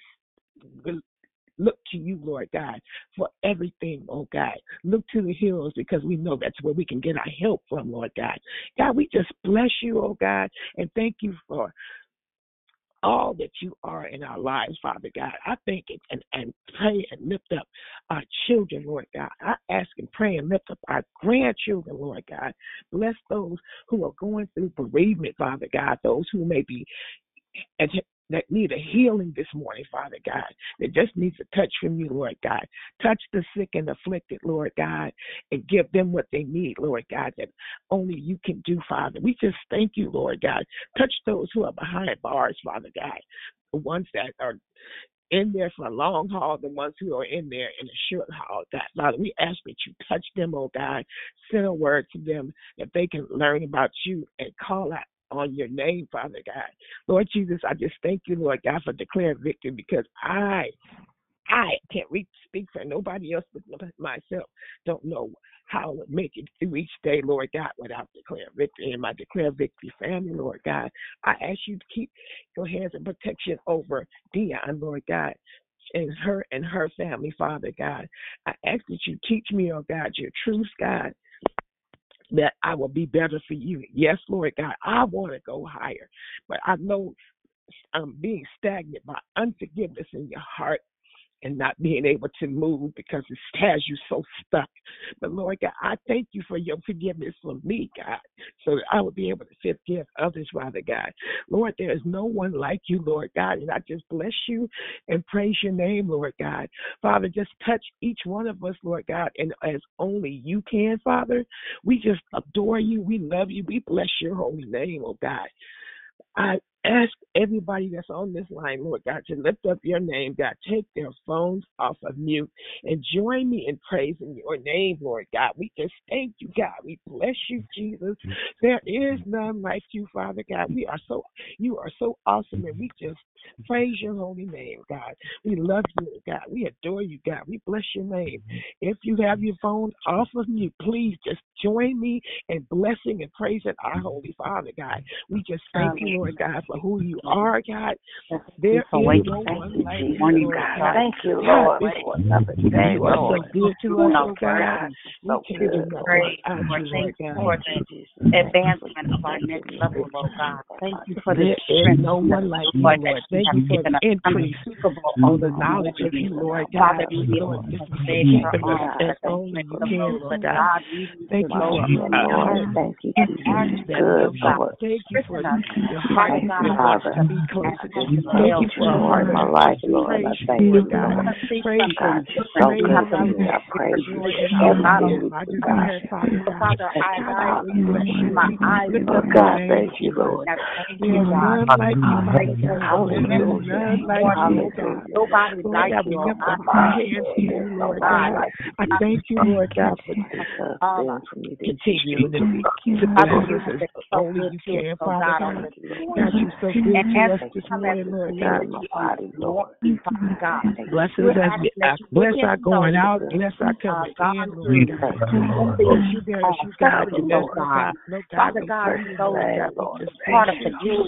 look to you, Lord God, for everything, oh God. Look to the hills because we know that's where we can get our help from, Lord God. God, we just bless you, oh God, and thank you for all that you are in our lives, Father God. I thank it and, and pray and lift up our children, Lord God. I ask and pray and lift up our grandchildren, Lord God. Bless those who are going through bereavement, Father God, those who may be that need a healing this morning, Father God, that just needs a touch from you, Lord God. Touch the sick and afflicted, Lord God, and give them what they need, Lord God, that only you can do, Father. We just thank you, Lord God. Touch those who are behind bars, Father God, the ones that are in there for a long haul, the ones who are in there in a short haul. God, Father, we ask that you touch them, oh God. Send a word to them that they can learn about you and call out on your name, Father God. Lord Jesus, I just thank you, Lord God, for declaring victory because I I can't reach, speak for nobody else but myself. Don't know how to make it through each day, Lord God, without declaring victory. And my declare victory family, Lord God, I ask you to keep your hands of protection over Dion, Lord God, and her and her family, Father God. I ask that you teach me, oh God, your truth, God, that I will be better for you. Yes, Lord God, I want to go higher, but I know I'm being stagnant by unforgiveness in your heart and not being able to move because it has you so stuck. But Lord God, I thank you for your forgiveness for me, God, so that I will be able to forgive others, Father God. Lord, there is no one like you, Lord God, and I just bless you and praise your name, Lord God. Father, just touch each one of us, Lord God, and as only you can, Father. We just adore you. We love you. We bless your holy name, oh God. I ask everybody that's on this line, Lord God, to lift up your name, God. Take their phones off of mute and join me in praising your name, Lord God. We just thank you, God. We bless you, Jesus. There is none like you, Father God. We are so you are so awesome and we just praise your holy name, God. We love you, God. We adore you, God. We bless your name. If you have your phone off of mute, please just join me in blessing and praising our holy Father, God. We just thank you, Lord God, for who you are, God. There is no one like you, Lord. God. Thank you, Lord. Thank You, you are so good to us, God. We thank you for the advancement of our next level, Lord oh God. Thank you for the strength. no one like you, Lord. Thank you for the increase of the knowledge of you, Lord God. Father, we you Lord God. Thank you Lord your. Thank you Lord. Thank you for your heart. Father. Thank you for the of my life, Lord. I thank you, God. God. Don't to me. I praise you. Everything God. Father, I you. My eyes God. Thank you, Lord. Like you. I thank you, Lord God, for continue to be. I believe only you can, Father God. God, you so good to us this morning, Lord God. Bless us as we bless our going out, bless our coming in, Lord. God. You God. Father God, that are part of the guild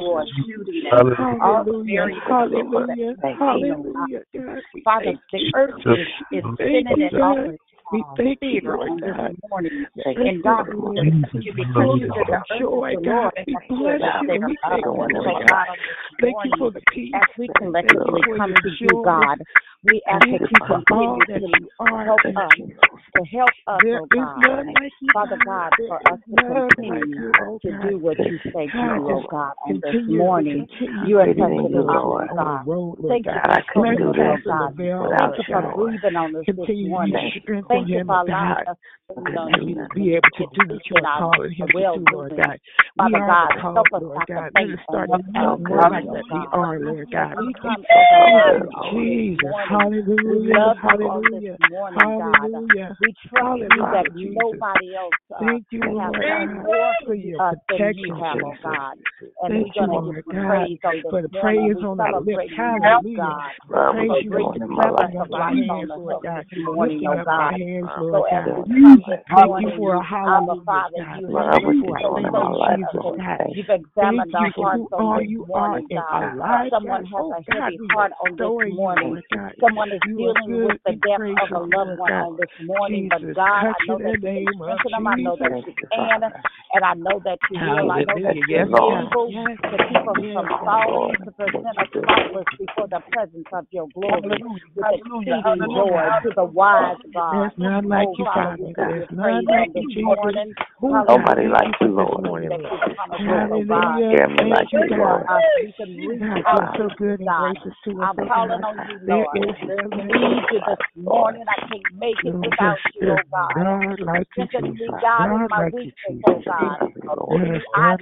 Hallelujah. Hallelujah. Father, the earth is spinning and all we thank you, Lord God. Morning. And God, we thank you for you joy, God. We bless you we thank you, Lord God. Thank you for the peace. As we collectively come to you, God, we ask that you continue to help us, to help us, oh God. Father God, for us to continue to do what you say to us, oh God. And this morning, you are such an God. Thank you for coming, God. Thank you for breathing on us this morning. Thank you for allowing us to be able to do what you are calling him to do, oh Lord God. Father God, help us not to. We are, Lord God. Jesus. Hallelujah. Hallelujah. Hallelujah. We trust you that nobody else uh, Thank has more for you, us than you have, oh God. And Thank we're going to give praise on for the praise on oh the lips. Hallelujah. Praise you on the clapping hands, Lord God. Oh Lord God. Thank you for a hallelujah, God. Thank you for a oh thank you, Jesus. You've examined our hearts on God. Someone has a heavy heart on this morning someone is dealing with the death of a loved one on this morning, but God, I know that you strengthen them. I know that you can, and I know that you will. I know that you're able to keep us from falling, to present us spotless before the presence of your glory with exceeding to the wise God. There's none oh, like you, Father. There's none like you, Jesus. Nobody likes you, Lord. Hallelujah. Yeah, me like you, Lord. God, you're so good and gracious to us. I'm calling on you, Lord. Lead you this morning. I can't make it without you, oh God. Like you just be God in my weakness, oh God. I'd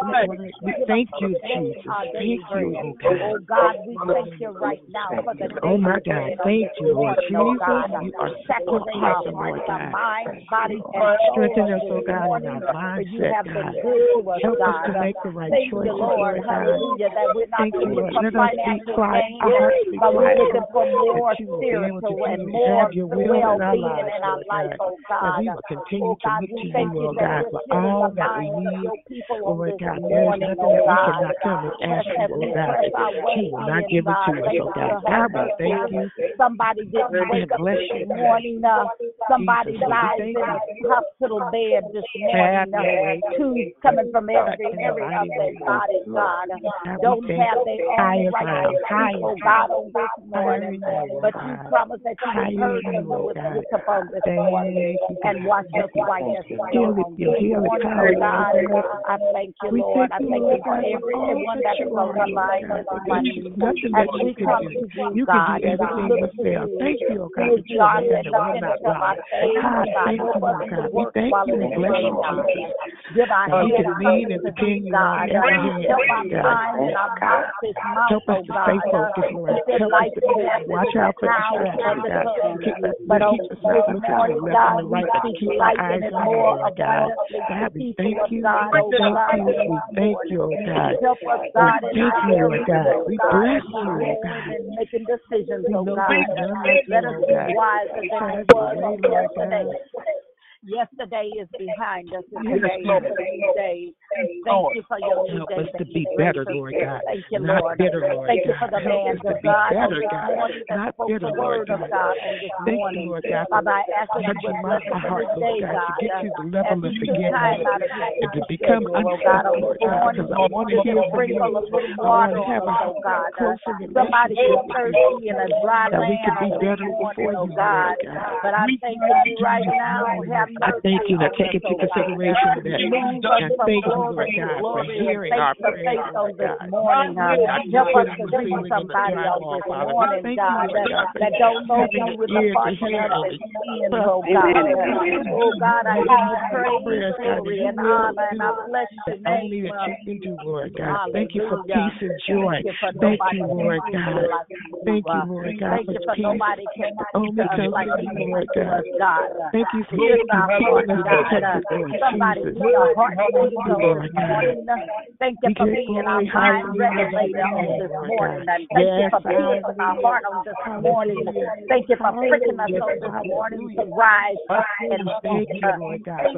God, we thank you, Jesus. Thank you, oh God. Oh God, we thank you right now for the Oh my God, thank you, Lord Jesus. You are so awesome, Lord God. Strengthen us, oh God, in our mindset, God. Help us to make the right choices, Lord God. Thank you, Lord. Let us be quiet. Our hearts be quiet. That you will be able to have your will in our lives, Lord God. And we will continue to look to you, Lord oh God, for all that we need, Lord God there's nothing that we cannot come and ask you, oh God, will not give it to us, oh God. Thank you. Somebody didn't wake up this morning. Uh, somebody lies in a hospital bed this morning. Uh, Two coming from every area of their body, God. Don't have their own right to oh God, on this morning. Uh, but you promise that you heard them with this upon this morning and watch us white as snow on oh God. I thank you, Lord. I thank you you, God, you, thank you, God, you oh God. Thank you, God. Oh we thank you and bless you, Jesus. Give our head to king God our every God. Help us to stay focused, Help us to watch out for God. Keep us, but keep us the left and the right, keep our eyes on you, God. God, we thank you. We thank you. We thank you thank you, God. Help us, God. We thank you, God. We bless you, God. Making decisions, oh God. Let us be wise as I was yesterday. Yesterday is behind us. Yes, Lord. Thank you for your new Help day. Help us to be better, Lord God. Thank you, Not Lord. better, Lord Thank God. you for the Help man of God. Better, God. Not better, Lord God. God. Thank you, Lord God. Father, I ask you to bless my heart, Lord God, to get you the level of forgiveness and to become oh unforgiving, Lord God, because I want to hear from you. I want to have a uh, closer relationship with you that we can be better before oh you, Lord God. But I thank you right now. I thank you I take into consideration that. And I thank you, Lord God, for hearing our prayers, God. I Father. Oh God, I you and I bless your name. Only that you can do, Lord God. Thank you for peace and joy. Thank you, Lord God. Thank you, Lord God, for peace. Only comes from you, Lord God. Thank you for Heart Thank you for being our heart on this morning. Thank you for being our heart on this morning. Thank you for pricking us on this morning to rise and thank you, and.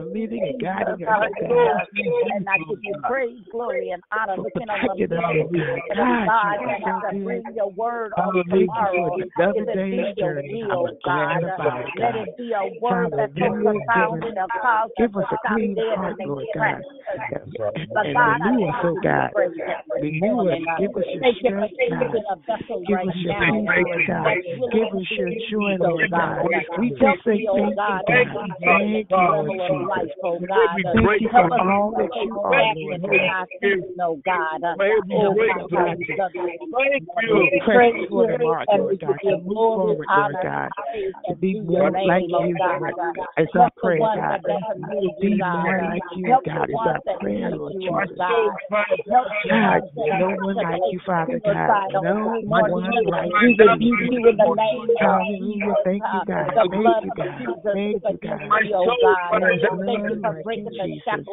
And I give you praise, glory, and honor. Looking at the God, and bring your word on tomorrow. Let it be your will, God. Let it be a word that comes Give us a clean heart, Lord God. And renew God. Renew us. Give us your strength, God. Give us your peace, God. Give us your joy, Lord God. We just say thank you, God. Thank you, Lord Jesus. Thank you for all that you are, Lord God. No, God. God. Thank you. Lord God. To move forward, Lord God. To be more like you, Lord God prayer, God. Be more like you, God, is our prayer, Lord Jesus. God, no one like you, Father God. No one like you. Hallelujah. Thank you, God. Thank you, God. Thank you, God. There's none like you, God.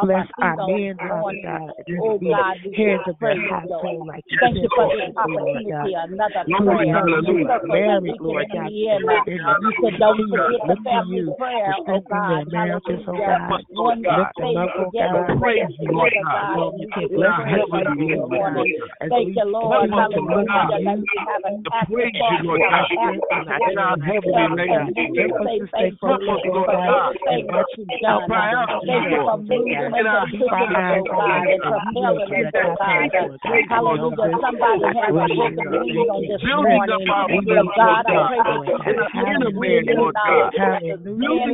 Bless our men, Father God. Oh, God. Heads of you. Thank you for this opportunity, another prayer. Mary, Lord God. You said, God oh God. Oh God. Oh God. God. Thank you, Lord. God. Thank you oh God, oh God. God, Lord. God.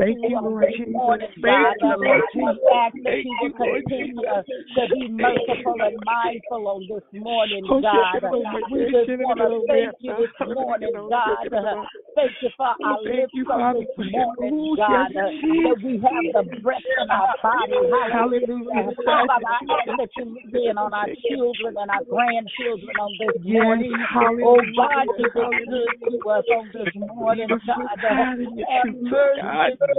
Thank you, Lord Jesus. Thank you, Lord Jesus. Thank you, Lord Jesus. To be merciful and mindful on this morning, God. We just want to thank you this morning, God. Thank you for our lips on this morning, God. That we have the breath in our body. Hallelujah. Father, I ask that you lean on our children and our grandchildren on this morning. Oh, God, you good to us on this morning, God. Have mercy.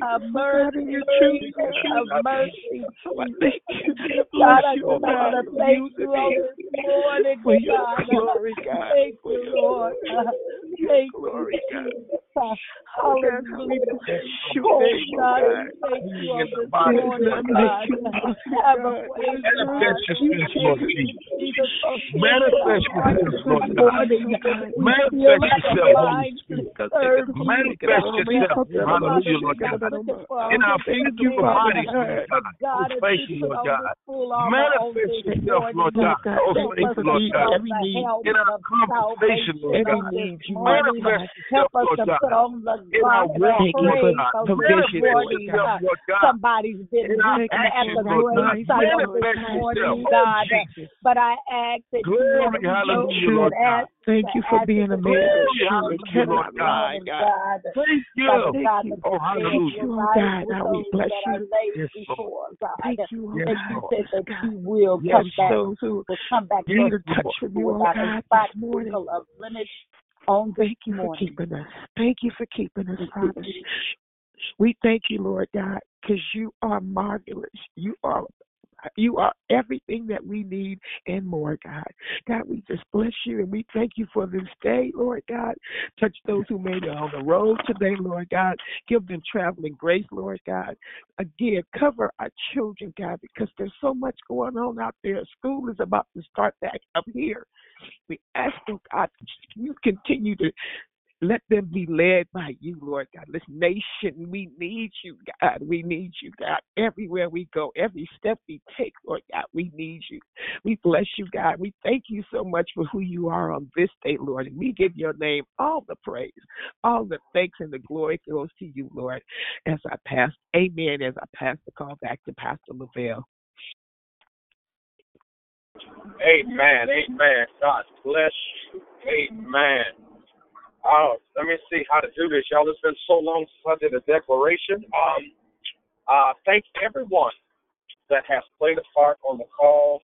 Have mercy, Jesus. Have mercy, Jesus. God, I just want to thank you on this morning, God. Thank you, Lord. Thank you, Jesus. Hallelujah. Oh, God, thank you on this morning, God. Have a God. oh, Manifest yourself, Lord God. Manifest yourself, Holy Spirit. Manifest yourself, hallelujah, Lord God. In our physical bodies, God. Oh, thank you, Lord God. Manifest yourself, Lord God. Oh, thank you, Lord God. In our conversation, Lord God. Manifest yourself, Lord God. Put on the In our garment walk, of Lord praise God. of this Manifest morning, yourself, God. Lord God. Somebody's been In our weeping at actions, the Lord God. graveside of this Manifest morning, yourself, God. oh Jesus. But I ask that you Glory, let me know hallelujah, Lord that God. as Thank you for as being a it man is that Glory, surely hallelujah, cannot Lord God. lie, morning, God. God. Thank you. Father God, oh, that Oh, the dead hallelujah. will you, rise God. with God, we those bless that you. are laid Yes, Lord. before, God. Thank you, oh Yes, And you God. Lord. said that God. you will Yes, come back, Those who will come back Yes, need first a touch Lord. from you, oh without a God, spot, this morning. Wrinkle, or blemish on Thank you for morning. keeping us. Thank you for keeping us, Father. We thank you, Lord God, because you are marvelous. You are you are everything that we need and more, God. God, we just bless you and we thank you for this day, Lord God. Touch those who made it on the road today, Lord God. Give them traveling grace, Lord God. Again, cover our children, God, because there's so much going on out there. School is about to start back up here. We ask, oh God, you continue to let them be led by you, Lord God. This nation, we need you, God. We need you, God. Everywhere we go, every step we take, Lord God, we need you. We bless you, God. We thank you so much for who you are on this day, Lord. And we give your name all the praise, all the thanks and the glory goes to you, Lord. As I pass, amen, as I pass the call back to Pastor Lavelle. Amen. Amen. God bless you. Amen. Oh, let me see how to do this, y'all. It's been so long since I did a declaration. Um, uh, thank everyone that has played a part on the call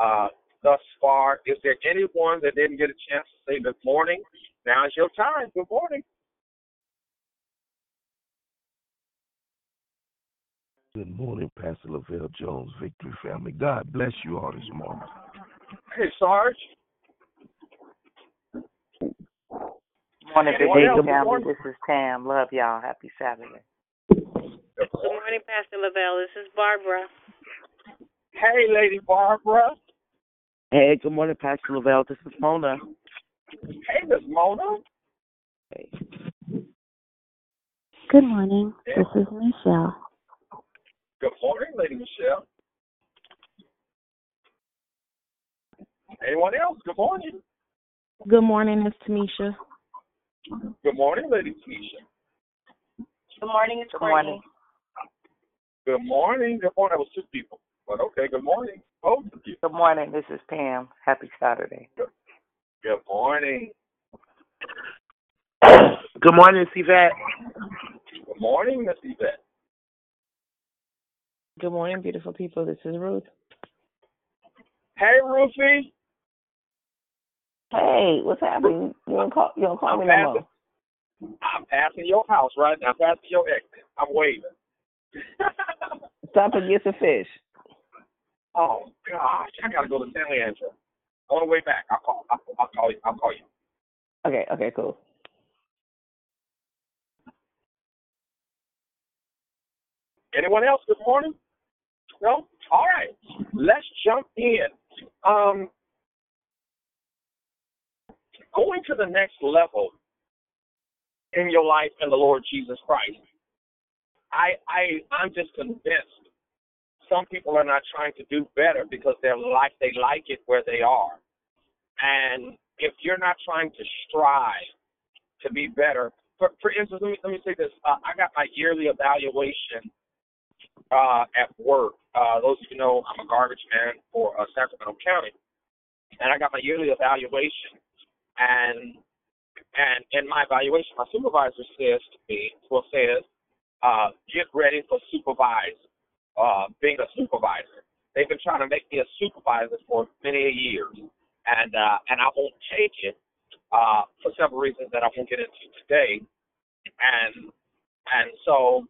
uh, thus far. Is there anyone that didn't get a chance to say good morning? Now is your time. Good morning. Good morning, Pastor Lavelle Jones, Victory Family. God bless you all this morning. Hey, Sarge. Morning, Big Day? Good family. morning. This is Tam. Love y'all. Happy Saturday. Good morning, Pastor Lavelle. This is Barbara. Hey, Lady Barbara. Hey, good morning, Pastor Lavelle. This is Mona. Hey, Miss Mona. Hey. Good morning. This is Michelle. Good morning, Lady Michelle. Anyone else? Good morning. Good morning, it's Tamisha. Good morning, Lady Keisha. Good morning, it's Good Courtney. morning. Good morning. Good morning. That was two people. But okay, good morning. Both of you. Good morning. This is Pam. Happy Saturday. Good morning. Good morning, it's Yvette. Good morning, Miss Yvette. Good morning, beautiful people. This is Ruth. Hey, Rufy. Hey, what's happening? You don't call, you don't call I'm me no more. I'm passing your house right now. I'm passing your exit. I'm waving. Stop and get some fish. oh gosh, I gotta go to San Leandro. On the way back, I'll call. I'll, I'll call you. I'll call you. Okay, okay, cool. Anyone else? Good morning. No. All right. Let's jump in. Um, going to the next level in your life in the Lord Jesus Christ. I I I'm just convinced some people are not trying to do better because their life they like it where they are. And if you're not trying to strive to be better, for for instance, let me let me say this. Uh, I got my yearly evaluation uh, at work. Uh, those of you know, I'm a garbage man for uh, Sacramento County, and I got my yearly evaluation. And and in my evaluation, my supervisor says to me, well, says, uh, get ready for supervise, uh, being a supervisor. They've been trying to make me a supervisor for many years, and uh, and I won't take it uh, for several reasons that I won't get into today. And and so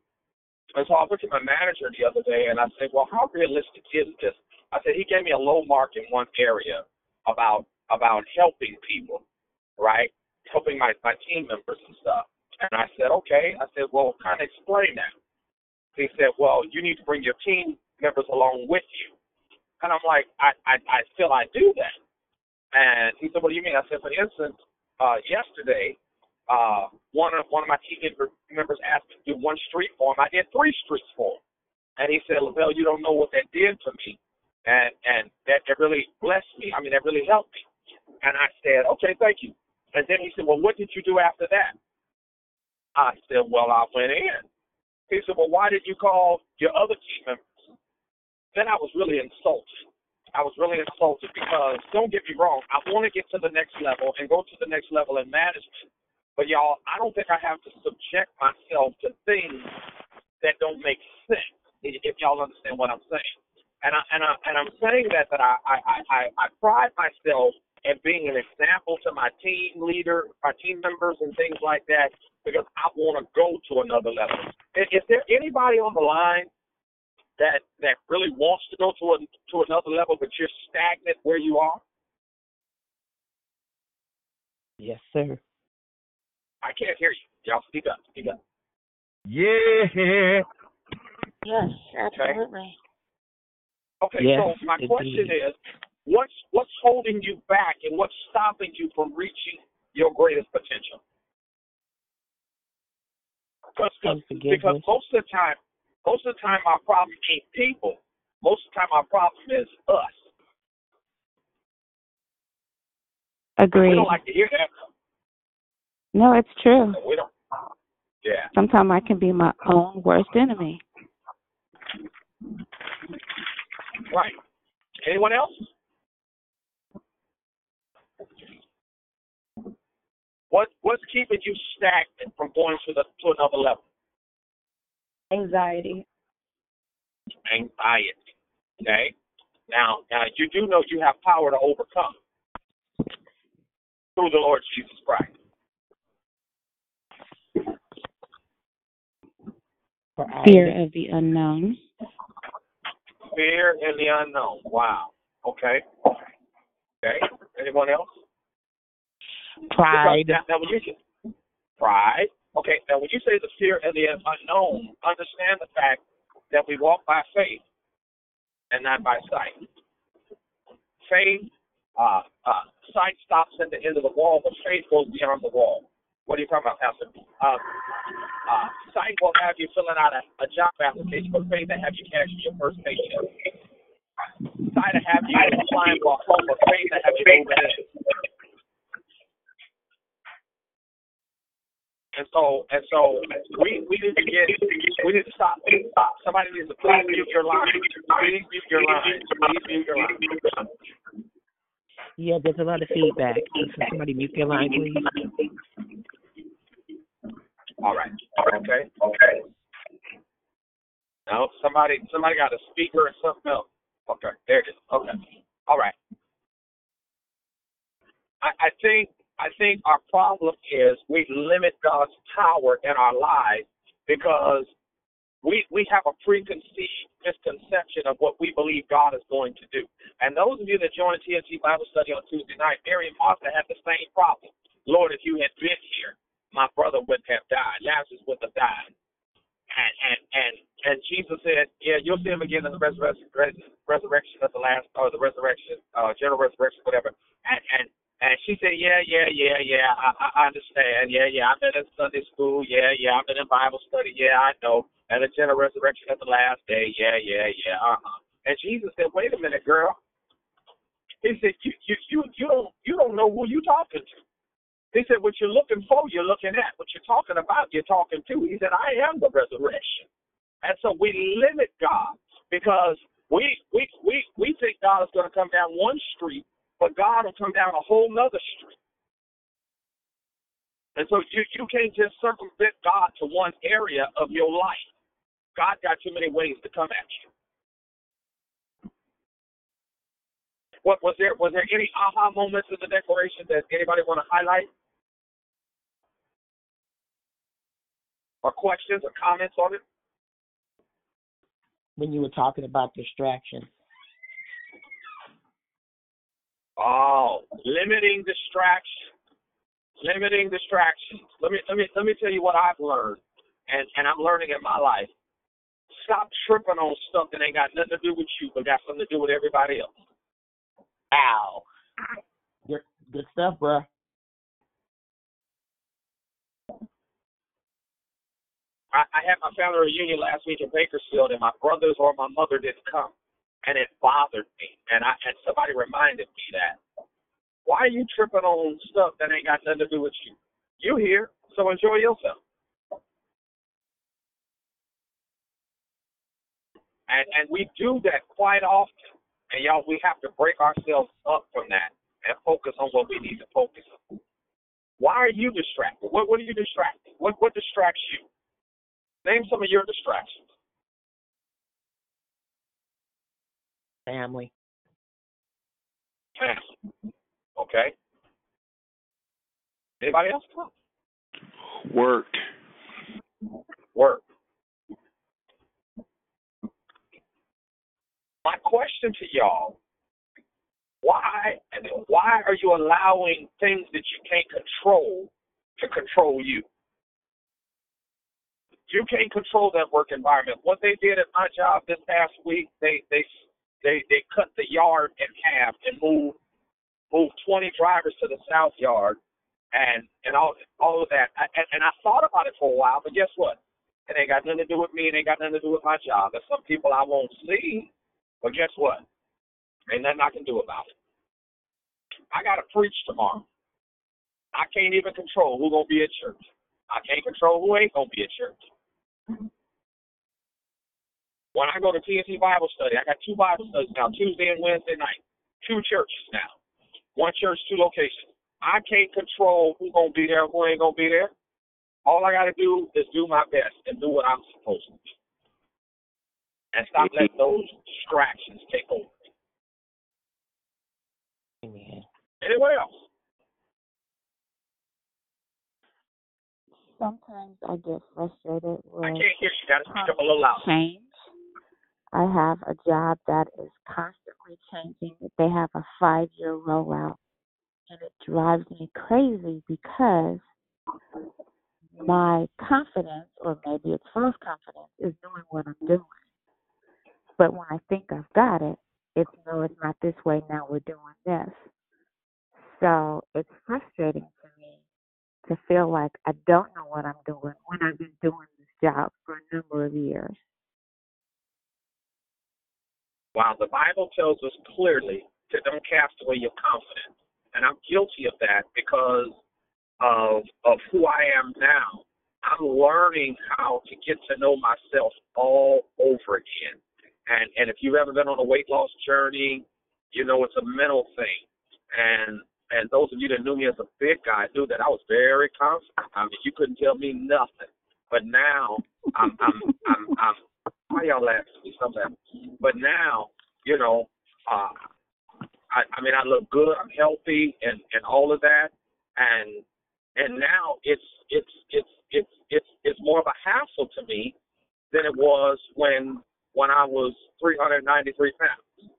and so I went to my manager the other day and I said, well, how realistic is this? I said he gave me a low mark in one area about about helping people, right? Helping my my team members and stuff. And I said, okay. I said, well, kind of explain that. He said, well, you need to bring your team members along with you. And I'm like, I, I, I feel I do that. And he said, what do you mean? I said, for instance, uh, yesterday, uh, one of one of my team members asked me to do one street for him. I did three streets for him. And he said, Lavelle, you don't know what that did for me. And and that, that really blessed me. I mean, that really helped me. And I said, okay, thank you. And then he said, well, what did you do after that? I said, well, I went in. He said, well, why did you call your other team members? Then I was really insulted. I was really insulted because, don't get me wrong, I want to get to the next level and go to the next level in management. But y'all, I don't think I have to subject myself to things that don't make sense. If y'all understand what I'm saying, and I and I and I'm saying that that I I I, I pride myself in being an example to my team leader, my team members, and things like that because I want to go to another level. Is, is there anybody on the line that that really wants to go to a to another level, but you're stagnant where you are? Yes, sir. I can't hear you. Y'all speak up. Speak up. Yeah. Yes, Okay. absolutely. Okay, Yes, so my indeed. question is, what's what's holding you back, and what's stopping you from reaching your greatest potential? Because, because most of the time, most of the time, our problem ain't people. Most of the time, our problem is us. We don't like to hear that. No, it's true. We don't. Yeah. Sometimes I can be my own worst enemy. Right. Anyone else? What what's keeping you stagnant from going to the to another level? Anxiety. Anxiety. Okay. Now now you do know you have power to overcome through the Lord Jesus Christ. Fear of the unknown. Fear and the unknown. Wow. Okay. Okay. Anyone else? Pride. Now, now when you pride. Okay. Now when you say the fear and the unknown, understand the fact that we walk by faith and not by sight. Faith, uh, uh, sight stops at the end of the wall, but faith goes beyond the wall. What are you talking about, Pastor? Uh, uh, sight will have you filling out a, a job application, but faith will have you cashing your first paycheck. Sight will have you applying for a home, but faith will have you moving in. And so, and so, we we need to get, we need to stop. Somebody needs to please mute your line. Please mute your line. Please mute your line. Yeah, there's a lot of feedback. Can somebody mute their line, please? All right. Okay. Okay. No, somebody, somebody got a speaker or something else. Okay, there it is. Okay. All right. I, I think I think our problem is we limit God's power in our lives because we we have a preconceived misconception of what we believe God is going to do. And those of you that joined TNT Bible study on Tuesday night, Mary and Martha had the same problem. Lord, if you had been here, my brother wouldn't have died. Lazarus would have died. And and and and Jesus said, Yeah, you'll see him again in the resurrection resurrection of the last or the resurrection, uh general resurrection, whatever. And and and she said, Yeah, yeah, yeah, yeah, I, I understand. Yeah, yeah, I've been in Sunday school. Yeah, yeah, I've been in Bible study. Yeah, I know. And the general resurrection at the last day. Yeah, yeah, yeah. Uh-huh. And Jesus said, Wait a minute, girl. He said, You you you you don't you don't know who you talking to. He said, What you're looking for, you're looking at. What you're talking about, you're talking to. He said, I am the resurrection. And so we limit God because we we we we think God is going to come down one street, but God will come down a whole nother street. And so you you can't just circumvent God to one area of your life. God got too many ways to come at you. What was there was there any aha moments in the declaration that anybody want to highlight? Or questions or comments on it? When you were talking about distraction. Oh, limiting distraction. limiting distractions. Let me let me let me tell you what I've learned, and and I'm learning in my life. Stop tripping on stuff that ain't got nothing to do with you, but got something to do with everybody else. Ow. Good, good stuff, bruh. I, I had my family reunion last week in Bakersfield, and my brothers or my mother didn't come, and it bothered me. And I and somebody reminded me that. Why are you tripping on stuff that ain't got nothing to do with you? You here, so enjoy yourself. And and we do that quite often. And y'all, we have to break ourselves up from that and focus on what we need to focus on. Why are you distracted? What what are you distracted? What what distracts you? Name some of your distractions. Family. Family. Okay. Anybody else? Work. Work. My question to y'all: Why why are you allowing things that you can't control to control you? You can't control that work environment. What they did at my job this past week, they they they they cut the yard in half and moved moved 20 drivers to the south yard, and and all all of that. I, and, and I thought about it for a while, but guess what? It ain't got nothing to do with me. It ain't got nothing to do with my job. There's some people I won't see, but guess what? Ain't nothing I can do about it. I got to preach tomorrow. I can't even control who gonna be at church. I can't control who ain't gonna be at church. When I go to TNT Bible study, I got two Bible studies now, Tuesday and Wednesday night. Two churches now. One church, two locations. I can't control who's gonna be there, who ain't gonna be there. All I gotta do is do my best and do what I'm supposed to do. And stop letting those distractions take over. Amen. Anyone else? Sometimes I get frustrated with I can't hear you. You gotta speak up a little louder. change. I have a job that is constantly changing. They have a five year rollout and it drives me crazy because my confidence or maybe it's false confidence is doing what I'm doing. But when I think I've got it, it's no, it's not this way, now we're doing this. So it's frustrating for me to feel like I don't know what I'm doing when I've been doing this job for a number of years. While the Bible tells us clearly to don't cast away your confidence, and I'm guilty of that because of of who I am now. I'm learning how to get to know myself all over again. And and if you've ever been on a weight loss journey, you know it's a mental thing. And and those of you that knew me as a big guy knew that I was very confident. I mean, you couldn't tell me nothing. But now I'm I'm I'm, I'm why y'all laughing? Stop laughing. But now, you know, uh, I, I mean, I look good. I'm healthy, and and all of that. And and now it's it's it's it's it's it's more of a hassle to me than it was when when I was 393 pounds.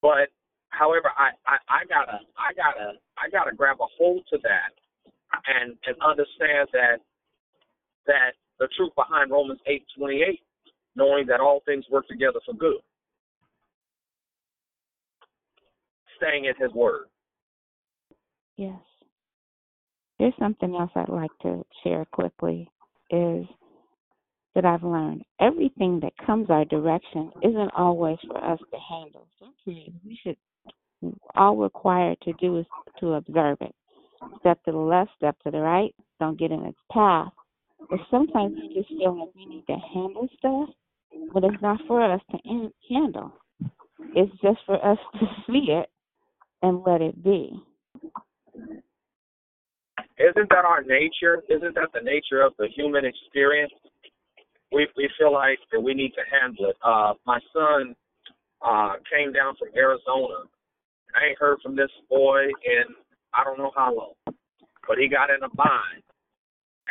But however, I, I I gotta I gotta I gotta grab a hold to that and and understand that that the truth behind Romans 8:28, knowing that all things work together for good. Staying in His Word. Yes. There's something else I'd like to share quickly is that I've learned. Everything that comes our direction isn't always for us to handle. Sometimes we should all required to do is to observe it. Step to the left, step to the right, don't get in its path. But sometimes we just feel like we need to handle stuff, but it's not for us to in- handle. It's just for us to see it and let it be. Isn't that our nature? Isn't that the nature of the human experience? We we feel like that we need to handle it. Uh, my son uh, came down from Arizona. I ain't heard from this boy in I don't know how long, but he got in a bind,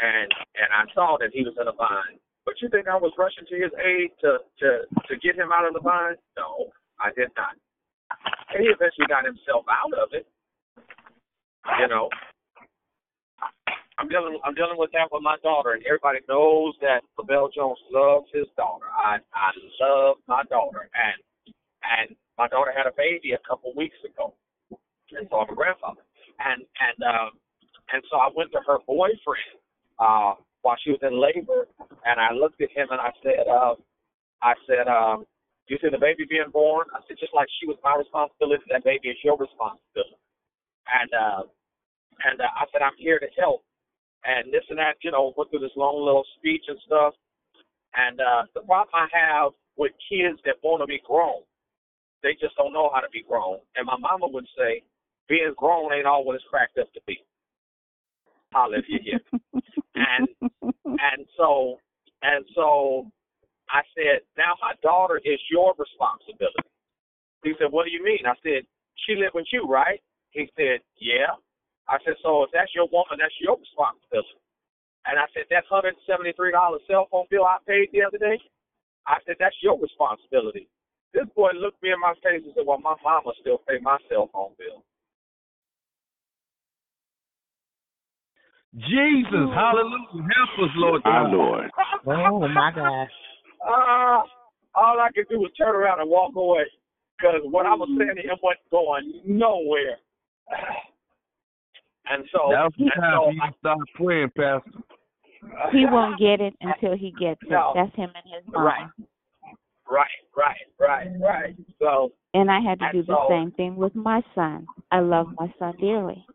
and and I saw that he was in a bind. But you think I was rushing to his aid to to to get him out of the bind? No, I did not. And he eventually got himself out of it. You know, I'm dealing I'm dealing with that with my daughter, and everybody knows that Lavelle Jones loves his daughter. I I love my daughter, and and my daughter had a baby a couple weeks ago, and so I'm a grandfather, and and um and so I went to her boyfriend uh while she was in labor, and I looked at him and I said, uh, I said, um, you see the baby being born? I said, just like she was my responsibility, that baby is your responsibility. And uh, and uh, I said, I'm here to help. And this and that, you know, went through this long little speech and stuff. And uh, the problem I have with kids that want to be grown, they just don't know how to be grown. And my mama would say, being grown ain't all what it's cracked up to be. Hallelujah. and and so and so I said, now my daughter is your responsibility. He said, what do you mean? I said, she lived with you, right? He said, yeah. I said, so if that's your woman, that's your responsibility. And I said, that hundred and seventy three dollar cell phone bill I paid the other day, I said, that's your responsibility. This boy looked me in my face and said, well, my mama still pay my cell phone bill. Jesus, hallelujah. Help us, Lord Our God. Lord. Oh my gosh. Uh, all I could do was turn around and walk away because what I was saying to him wasn't going nowhere. And so, Now's the and time so for you to start praying, Pastor. He won't get it until he gets it. No. That's him and his mom. Right. Right, right, right, right. So, And I had to And do the same thing with my son. I love my son dearly.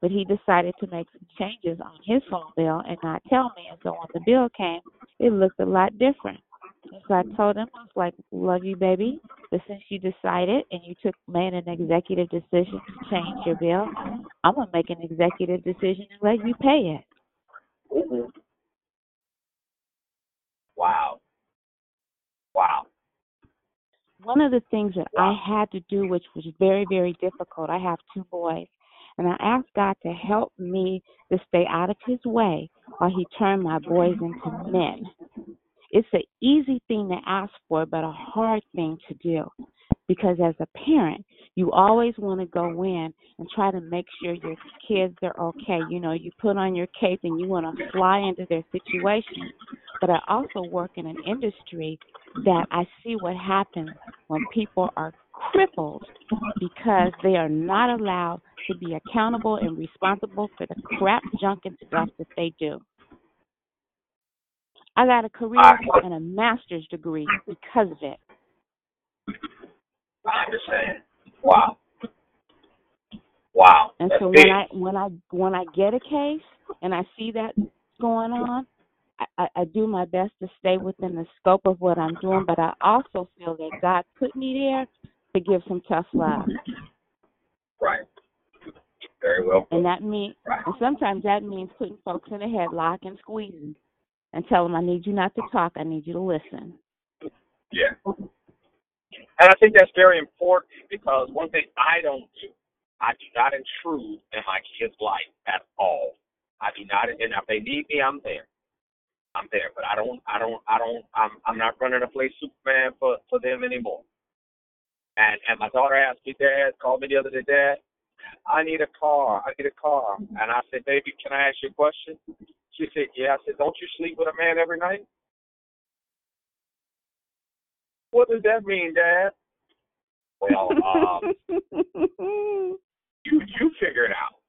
But he decided to make some changes on his phone bill and not tell me. And so when the bill came, it looked a lot different. And so I told him, I was like, love you, baby. But since you decided and you took made an executive decision to change your bill, I'm going to make an executive decision and let you pay it. wow. Wow. one of the things that I had to do, which was very, very difficult, I have two boys, and I asked God to help me to stay out of His way while He turned my boys into men. It's an easy thing to ask for, but a hard thing to do. Because as a parent, you always want to go in and try to make sure your kids are okay. You know, you put on your cape and you want to fly into their situation. But I also work in an industry that I see what happens when people are crippled because they are not allowed to be accountable and responsible for the crap junk and stuff that they do. I got a career and a master's degree because of it. I understand. Wow. Wow. And That's so big. when I when I when I get a case and I see that going on, I, I, I do my best to stay within the scope of what I'm doing, but I also feel that God put me there to give some tough love. Right. Very well. And that means and sometimes that means putting folks in a headlock and squeezing and tell them I need you not to talk, I need you to listen. Yeah. And I think that's very important because one thing I don't do, I do not intrude in my kids' life at all. I do not, and if they need me, I'm there. I'm there, but I don't, I don't, I don't, I'm, I'm not running to play Superman for for them anymore. And and my daughter asked me, Dad, called me the other day, Dad, I need a car, I need a car, and I said, Baby, can I ask you a question? She said, Yeah. I said, Don't you sleep with a man every night? What does that mean, Dad? Well, um, you you figure it out.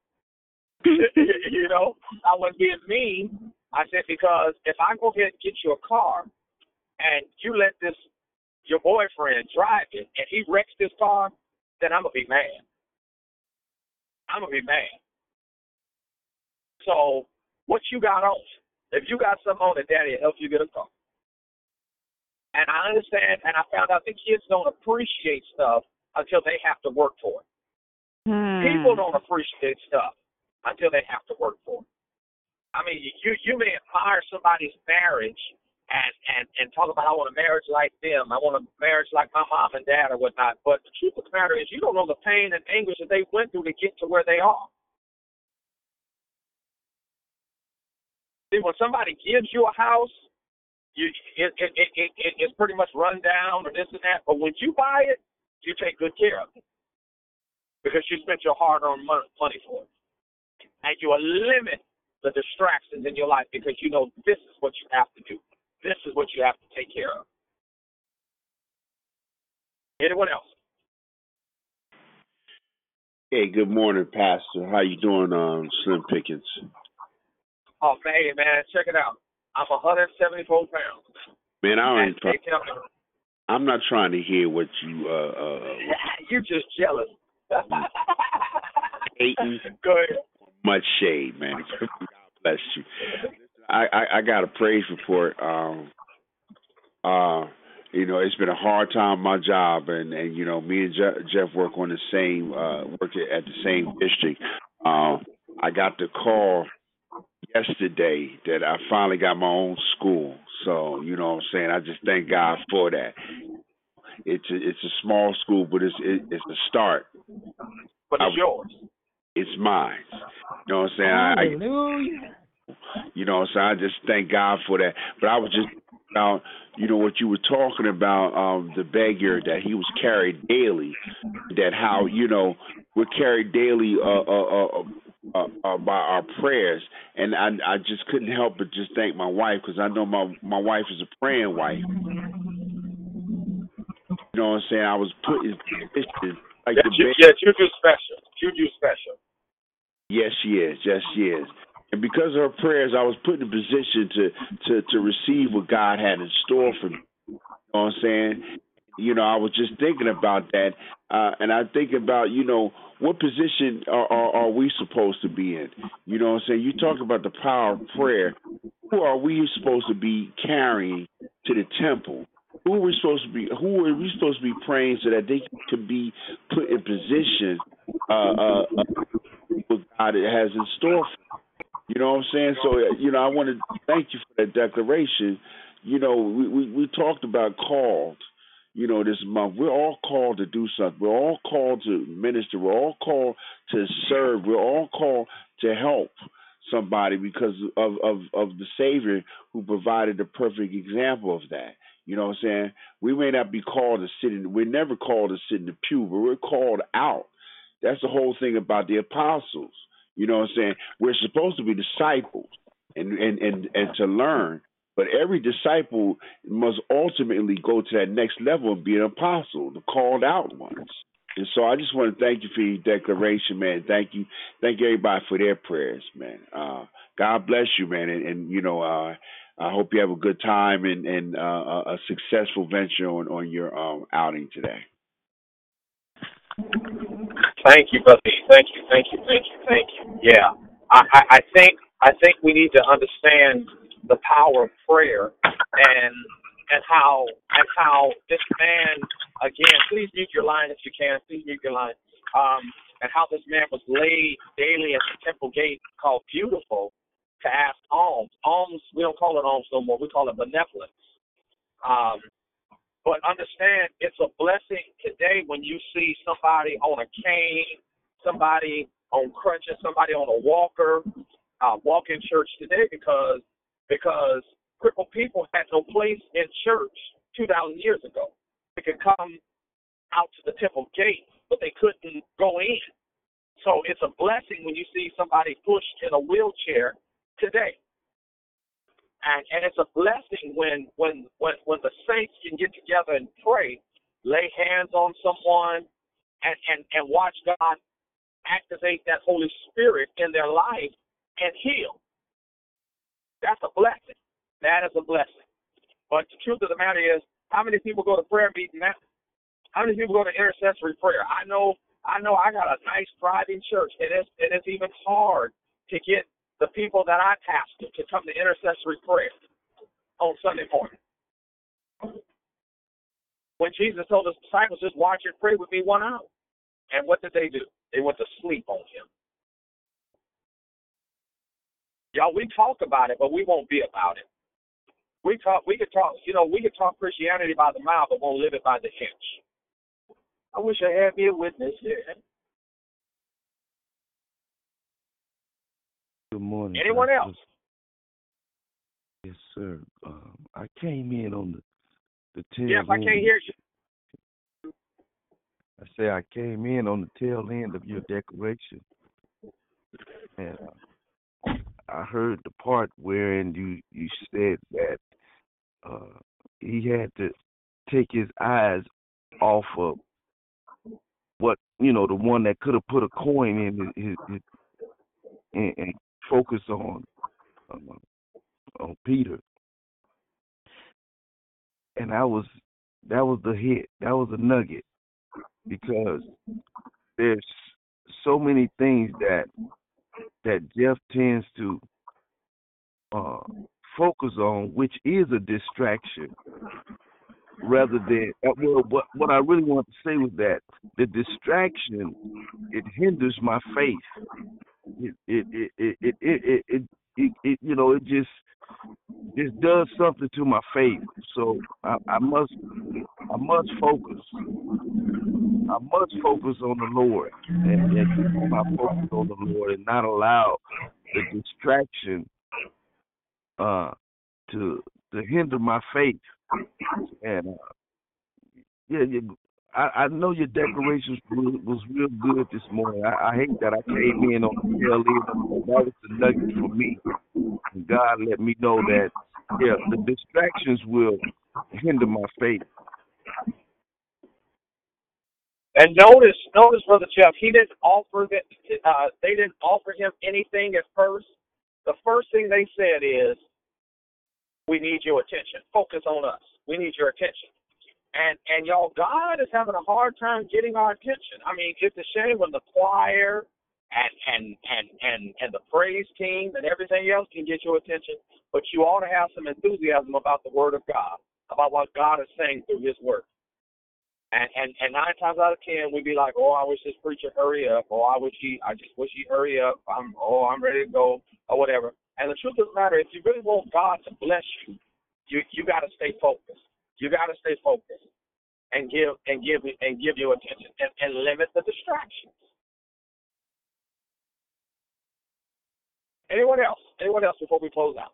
you know, I wasn't being mean. I said because if I go ahead and get you a car, and you let this your boyfriend driving and he wrecks this car, then I'm gonna be mad. I'm gonna be mad. So what you got on? If you got something on it, Daddy help you get a car. And I understand, and I found out the kids don't appreciate stuff until they have to work for it. Hmm. People don't appreciate stuff until they have to work for it. I mean, you you may admire somebody's marriage and and and talk about I want a marriage like them, I want a marriage like my mom and dad or whatnot. But the truth of the matter is, you don't know the pain and anguish that they went through to get to where they are. See, when somebody gives you a house, you it it it, it, it it's pretty much run down or this and that. But when you buy it, you take good care of it because you spent your hard-earned mon- money for it, and you limit the distractions in your life because you know this is what you have to do. This is what you have to take care of. Anyone else? Hey, good morning, Pastor. How you doing, um, Slim Pickens? Oh man, man, check it out. I'm 174 pounds. Man, I ain't. they Try- tell me, I'm not trying to hear what you uh uh you're just jealous. hating. Go ahead. Much shade, man. God bless you. I, I I got a praise report. Um, uh, you know, it's been a hard time my job, and and you know, me and Je- Jeff work on the same uh work at the same district. Um, I got the call yesterday that I finally got my own school. So you know what I'm saying. I just thank God for that. It's a, it's a small school, but it's it, it's a start. But it's I- yours. It's mine. You know what I'm saying? I, I, Hallelujah. You know, so I just thank God for that. But I was just about, you know, what you were talking about, um, the beggar that he was carried daily, that how you know we're carried daily uh, uh, uh, uh, uh, by our prayers, and I I just couldn't help but just thank my wife because I know my my wife is a praying wife. You know what I'm saying? I was put in position like Yeah, the you, yeah, special. Juju special. Yes, she is. Yes, she is. And because of her prayers, I was put in a position to to to receive what God had in store for me. You know what I'm saying? You know, I was just thinking about that, uh, and I think about you know what position are, are are we supposed to be in? You know what I'm saying? You talk about the power of prayer. Who are we supposed to be carrying to the temple? Who are we supposed to be? Who are we supposed to be praying so that they can be put in position uh, uh, what God has in store for. You know what I'm saying? So, uh, you know, I want to thank you for that declaration. You know, we, we, we talked about called, you know, this month. We're all called to do something. We're all called to minister. We're all called to serve. We're all called to help somebody because of, of, of the Savior who provided the perfect example of that. You know what I'm saying? We may not be called to sit in, we're never called to sit in the pew, but we're called out. That's the whole thing about the apostles. You know what I'm saying? We're supposed to be disciples and and and, and to learn, but every disciple must ultimately go to that next level and be an apostle, the called out ones. And so I just want to thank you for your declaration, man. Thank you, thank you everybody for their prayers, man. Uh, God bless you, man, and, and you know, uh, I hope you have a good time and and uh, a a successful venture on on your um, outing today. Thank you, brother. Thank you, thank you, thank you, thank you. Yeah, I, I, I think I think we need to understand the power of prayer and and how and how this man again. Please mute your line if you can. Please mute your line. Um, and how this man was laid daily at the temple gate called Beautiful to ask alms. Alms we don't call it alms no more. We call it benevolence. Um, but understand, it's a blessing today when you see somebody on a cane, somebody on crutches, somebody on a walker, uh, walk in church today because because crippled people had no place in church two thousand years ago. They could come out to the temple gate, but they couldn't go in. So it's a blessing when you see somebody pushed in a wheelchair today and and it's a blessing when when when when the saints can get together and pray, lay hands on someone, and and and watch God activate that Holy Spirit in their life and heal. That's a blessing. That is a blessing. But the truth of the matter is, how many people go to prayer meeting now? How many people go to intercessory prayer? I know I know I got a nice thriving church, and it's and it's even hard to get the people that I pastor to come to intercessory prayer on Sunday morning. When Jesus told his disciples, just watch and pray with me one hour. And what did they do? They went to sleep on him. Y'all, we talk about it, but we won't be about it. We talk we could talk you know, we could talk Christianity by the mouth, but won't live it by the inch. I wish I had me a witness here. Good morning. Anyone else? Yes, sir. Um, I came in on the the tail Yeah, if I can't hear you. I say I came in on the tail end of your declaration, and uh, I heard the part wherein you you said that uh, he had to take his eyes off of what you know the one that could have put a coin in his, his, his and, and focus on um, on Peter. And that was that was the hit. That was a nugget because there's so many things that that Jeff tends to uh, focus on, which is a distraction, rather than uh, well, what what I really want to say was that the distraction it hinders my faith. It it it it it it, it, it, it you know it just just does something to my faith. So I, I must I must focus. I must focus on the Lord and, and keep my focus on the Lord and not allow the distraction uh to to hinder my faith. And uh, yeah, I, I know your decorations was, real good this morning. I, I hate that I came in on the tail end. That was the nugget for me. God let me know that yeah, the distractions will hinder my faith. And notice, notice, brother Jeff, he didn't offer that. Uh, they didn't offer him anything at first. The first thing they said is, "We need your attention. Focus on us. We need your attention." And and y'all, God is having a hard time getting our attention. I mean, it's a shame when the choir and and and and and the praise team and everything else can get your attention, but you ought to have some enthusiasm about the Word of God, about what God is saying through His Word. And and and nine times out of ten, we'd be like, "Oh, I wish this preacher hurry up," "Oh, I wish he, I just wish he hurry up," "I'm, oh, I'm ready to go," or whatever. And the truth of the matter, if you really want God to bless you, you you got to stay focused. You got to stay focused and give and give and give your attention and, and limit the distractions. Anyone else? Anyone else before we close out?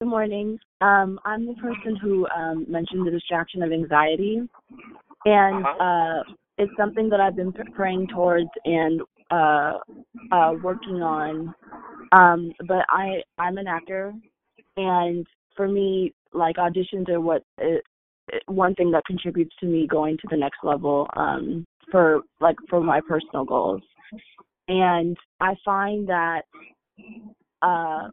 Good morning. Um, I'm the person who um, mentioned the distraction of anxiety, and Uh-huh. uh, it's something that I've been praying towards and uh, uh, working on. Um, but I I'm an actor, and for me, like auditions are what it, it- one thing that contributes to me going to the next level um, for like for my personal goals. And I find that uh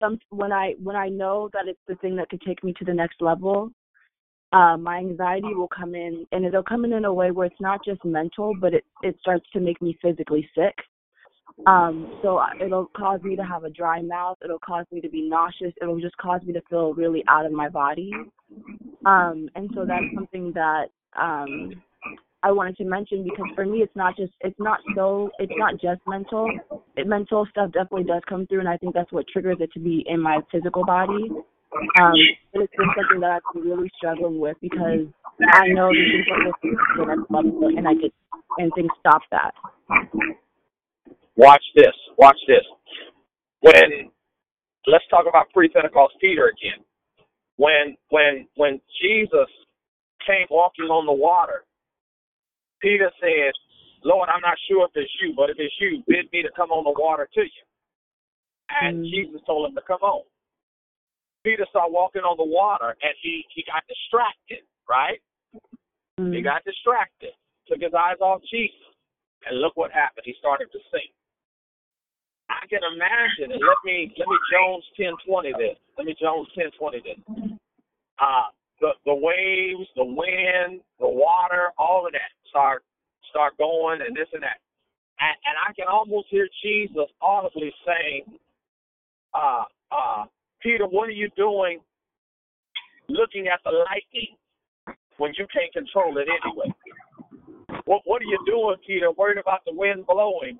some when I when I know that it's the thing that could take me to the next level, uh, my anxiety will come in, and it'll come in in a way where it's not just mental, but it it starts to make me physically sick. Um, so it'll cause me to have a dry mouth. It'll cause me to be nauseous. It'll just cause me to feel really out of my body. Um, and so that's something that um, I wanted to mention because for me, it's not just it's not so it's not just mental. It, mental stuff definitely does come through, and I think that's what triggers it to be in my physical body. Um, but it's been something that I've been really struggling with because I know this is what this the next level, and I could and things stop that. Watch this. Watch this. When let's talk about pre-Pentecost Peter again. When when when Jesus came walking on the water, Peter said, "Lord, I'm not sure if it's you, but if it's you, bid me to come on the water to you." And mm-hmm. Jesus told him to come on. Peter started walking on the water, and he he got distracted. Right? He mm-hmm. got distracted, took his eyes off Jesus, and look what happened. He started to sink. I can imagine. Let me let me Jones ten twenty this. Let me Jones ten twenty this. Uh the the waves, the wind, the water, all of that start start going and this and that. And and I can almost hear Jesus audibly saying, uh uh Peter, what are you doing looking at the lightning when you can't control it anyway? What what are you doing, Peter, worried about the wind blowing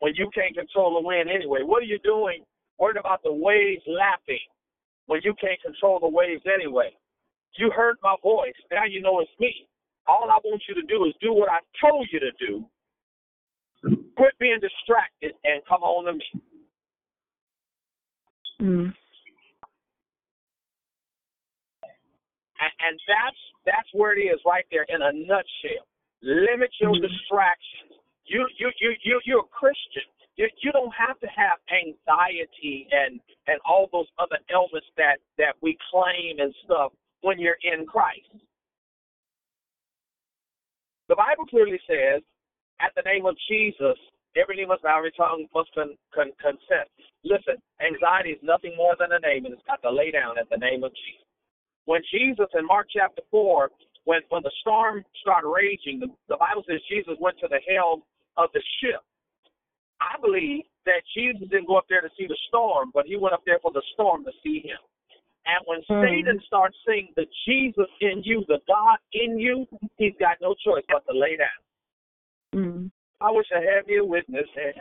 when you can't control the wind anyway? What are you doing worried about the waves lapping when you can't control the waves anyway? You heard my voice. Now you know it's me. All I want you to do is do what I told you to do. Quit being distracted and come on to me. Mm. And, and that's that's where it is right there in a nutshell. Limit your distractions. You you you you you're a Christian. You, you don't have to have anxiety and and all those other elements that that we claim and stuff when you're in Christ. The Bible clearly says, at the name of Jesus, every knee must bow, every tongue must con, con, consent. Listen, anxiety is nothing more than a name, and it's got to lay down at the name of Jesus. When Jesus in Mark chapter 4, when, when the storm started raging, the, the Bible says Jesus went to the helm of the ship. I believe that Jesus didn't go up there to see the storm, but he went up there for the storm to see him. And when Mm. Satan starts seeing the Jesus in you, the God in you, he's got no choice but to lay down. Mm. I wish I had me a witness. And.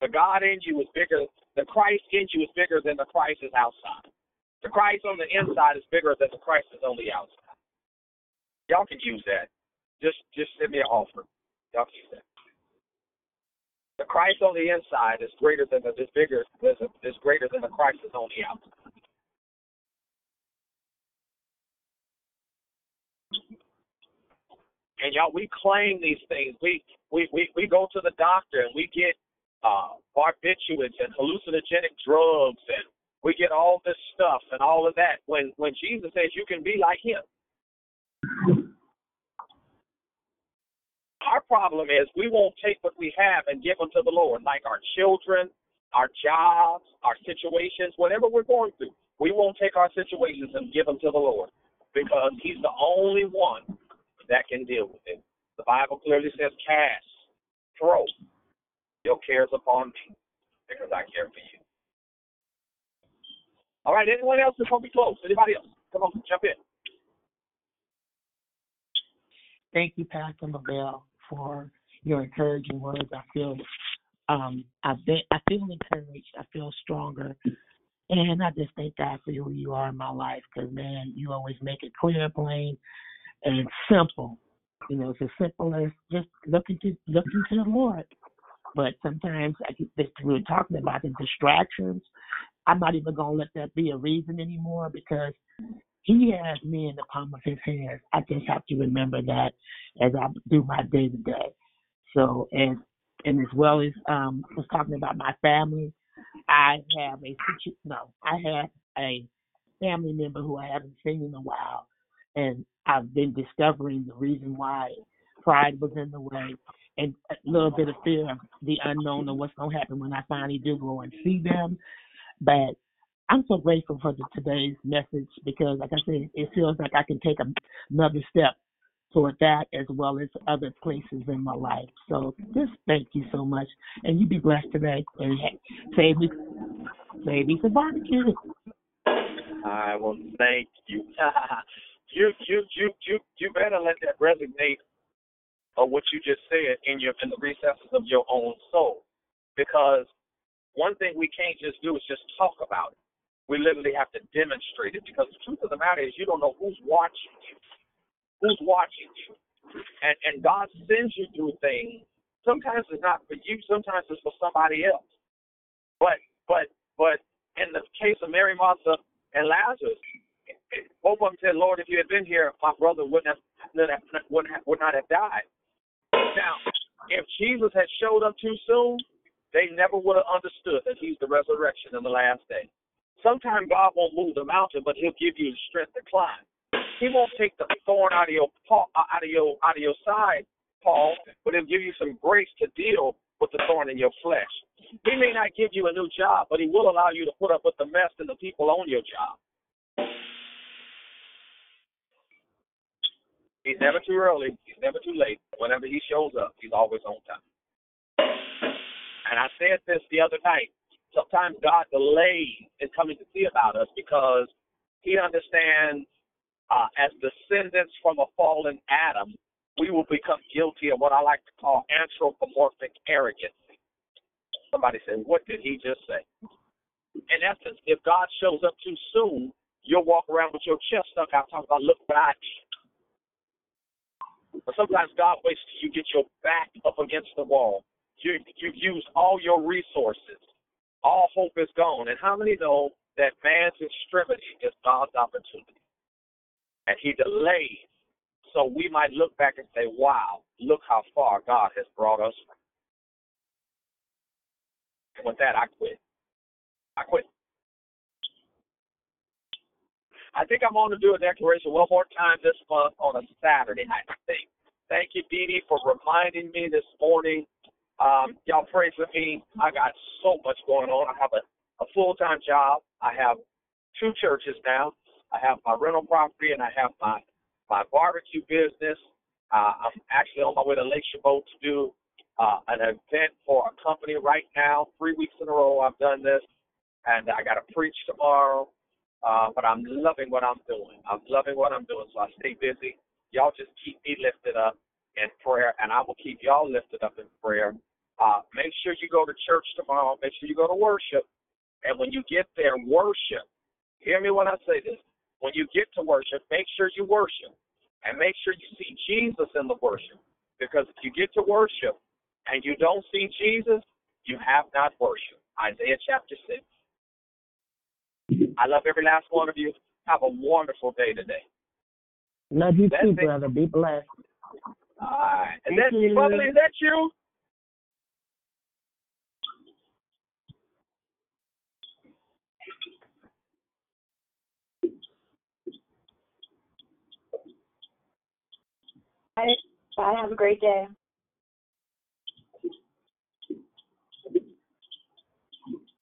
The God in you is bigger. The Christ in you is bigger than the Christ is outside. The Christ on the inside is bigger than the Christ is on the outside. Y'all can use that. Just just send me an offer. Y'all can use that. The Christ on the inside is greater than the is bigger is, is greater than the Christ is on the outside. And y'all, we claim these things. We we we, we go to the doctor and we get uh, barbiturates and hallucinogenic drugs and we get all this stuff and all of that. When when Jesus says you can be like Him. Our problem is we won't take what we have and give them to the Lord, like our children, our jobs, our situations, whatever we're going through. We won't take our situations and give them to the Lord because He's the only one that can deal with it. The Bible clearly says, cast, throw your cares upon me because I care for you. All right, anyone else before we close? Anybody else? Come on, jump in. Thank you, Pastor Lavelle, for your encouraging words. I feel um I've been I feel encouraged. I feel stronger. And I just thank God for who you are in my life because man, you always make it clear, plain, and simple. You know, it's as simple as just looking to looking to the Lord. But sometimes I we were talking about the distractions. I'm not even gonna let that be a reason anymore because he has me in the palm of his hands. I just have to remember that as I do my day to day. So and and as well as um was talking about my family, I have a no, I have a family member who I haven't seen in a while, and I've been discovering the reason why pride was in the way and a little bit of fear of the unknown of what's gonna happen when I finally do go and see them. But I'm so grateful for the, today's message because, like I said, it feels like I can take a, another step toward that as well as other places in my life. So just thank you so much, and you be blessed today. And save me, save me some barbecue. I will thank you. you you you you you better let that resonate of what you just said in your in the recesses of your own soul. Because one thing we can't just do is just talk about it. We literally have to demonstrate it because the truth of the matter is you don't know who's watching you. Who's watching you. And and God sends you through things. Sometimes it's not for you, sometimes it's for somebody else. But but but in the case of Mary, Martha, and Lazarus, both of them said, "Lord, if you had been here, my brother wouldn't have would have, would have, would not have died." Now, if Jesus had showed up too soon, they never would have understood that He's the resurrection in the last day. Sometimes God won't move the mountain, but He'll give you the strength to climb. He won't take the thorn out of your out of your out of your side, Paul, but He'll give you some grace to deal with the thorn in your flesh. He may not give you a new job, but He will allow you to put up with the mess and the people on your job. He's never too early. He's never too late. Whenever he shows up, he's always on time. And I said this the other night. Sometimes God delays in coming to see about us because he understands uh, as descendants from a fallen Adam, we will become guilty of what I like to call anthropomorphic arrogance. Somebody said, What did he just say? In essence, if God shows up too soon, you'll walk around with your chest stuck out talking about, Look did. But sometimes God waits till you get your back up against the wall. You you've used all your resources. All hope is gone. And how many know that man's extremity is God's opportunity? And he delays so we might look back and say, wow, look how far God has brought us from. And with that, I quit. I quit. I think I'm going to do a declaration one more time this month on a Saturday, night, I think. Thank you, Dee Dee, for reminding me this morning. Um, y'all pray for me. I got so much going on. I have a, a full time job. I have two churches now. I have my rental property and I have my my barbecue business. Uh, I'm actually on my way to Lake Chabot to do uh, an event for a company right now. Three weeks in a row I've done this, and I got to preach tomorrow. Uh, but I'm loving what I'm doing. I'm loving what I'm doing, so I stay busy. Y'all just keep me lifted up in prayer, and I will keep y'all lifted up in prayer. Uh, make sure you go to church tomorrow. Make sure you go to worship. And when you get there, worship. Hear me when I say this. When you get to worship, make sure you worship. And make sure you see Jesus in the worship. Because if you get to worship and you don't see Jesus, you have not worshiped. Isaiah chapter 6. I love every last one of you. Have a wonderful day today. Love you That's too, it. brother. Be blessed. All right. And that's. Bubbly, is that you? Bye. Have a great day.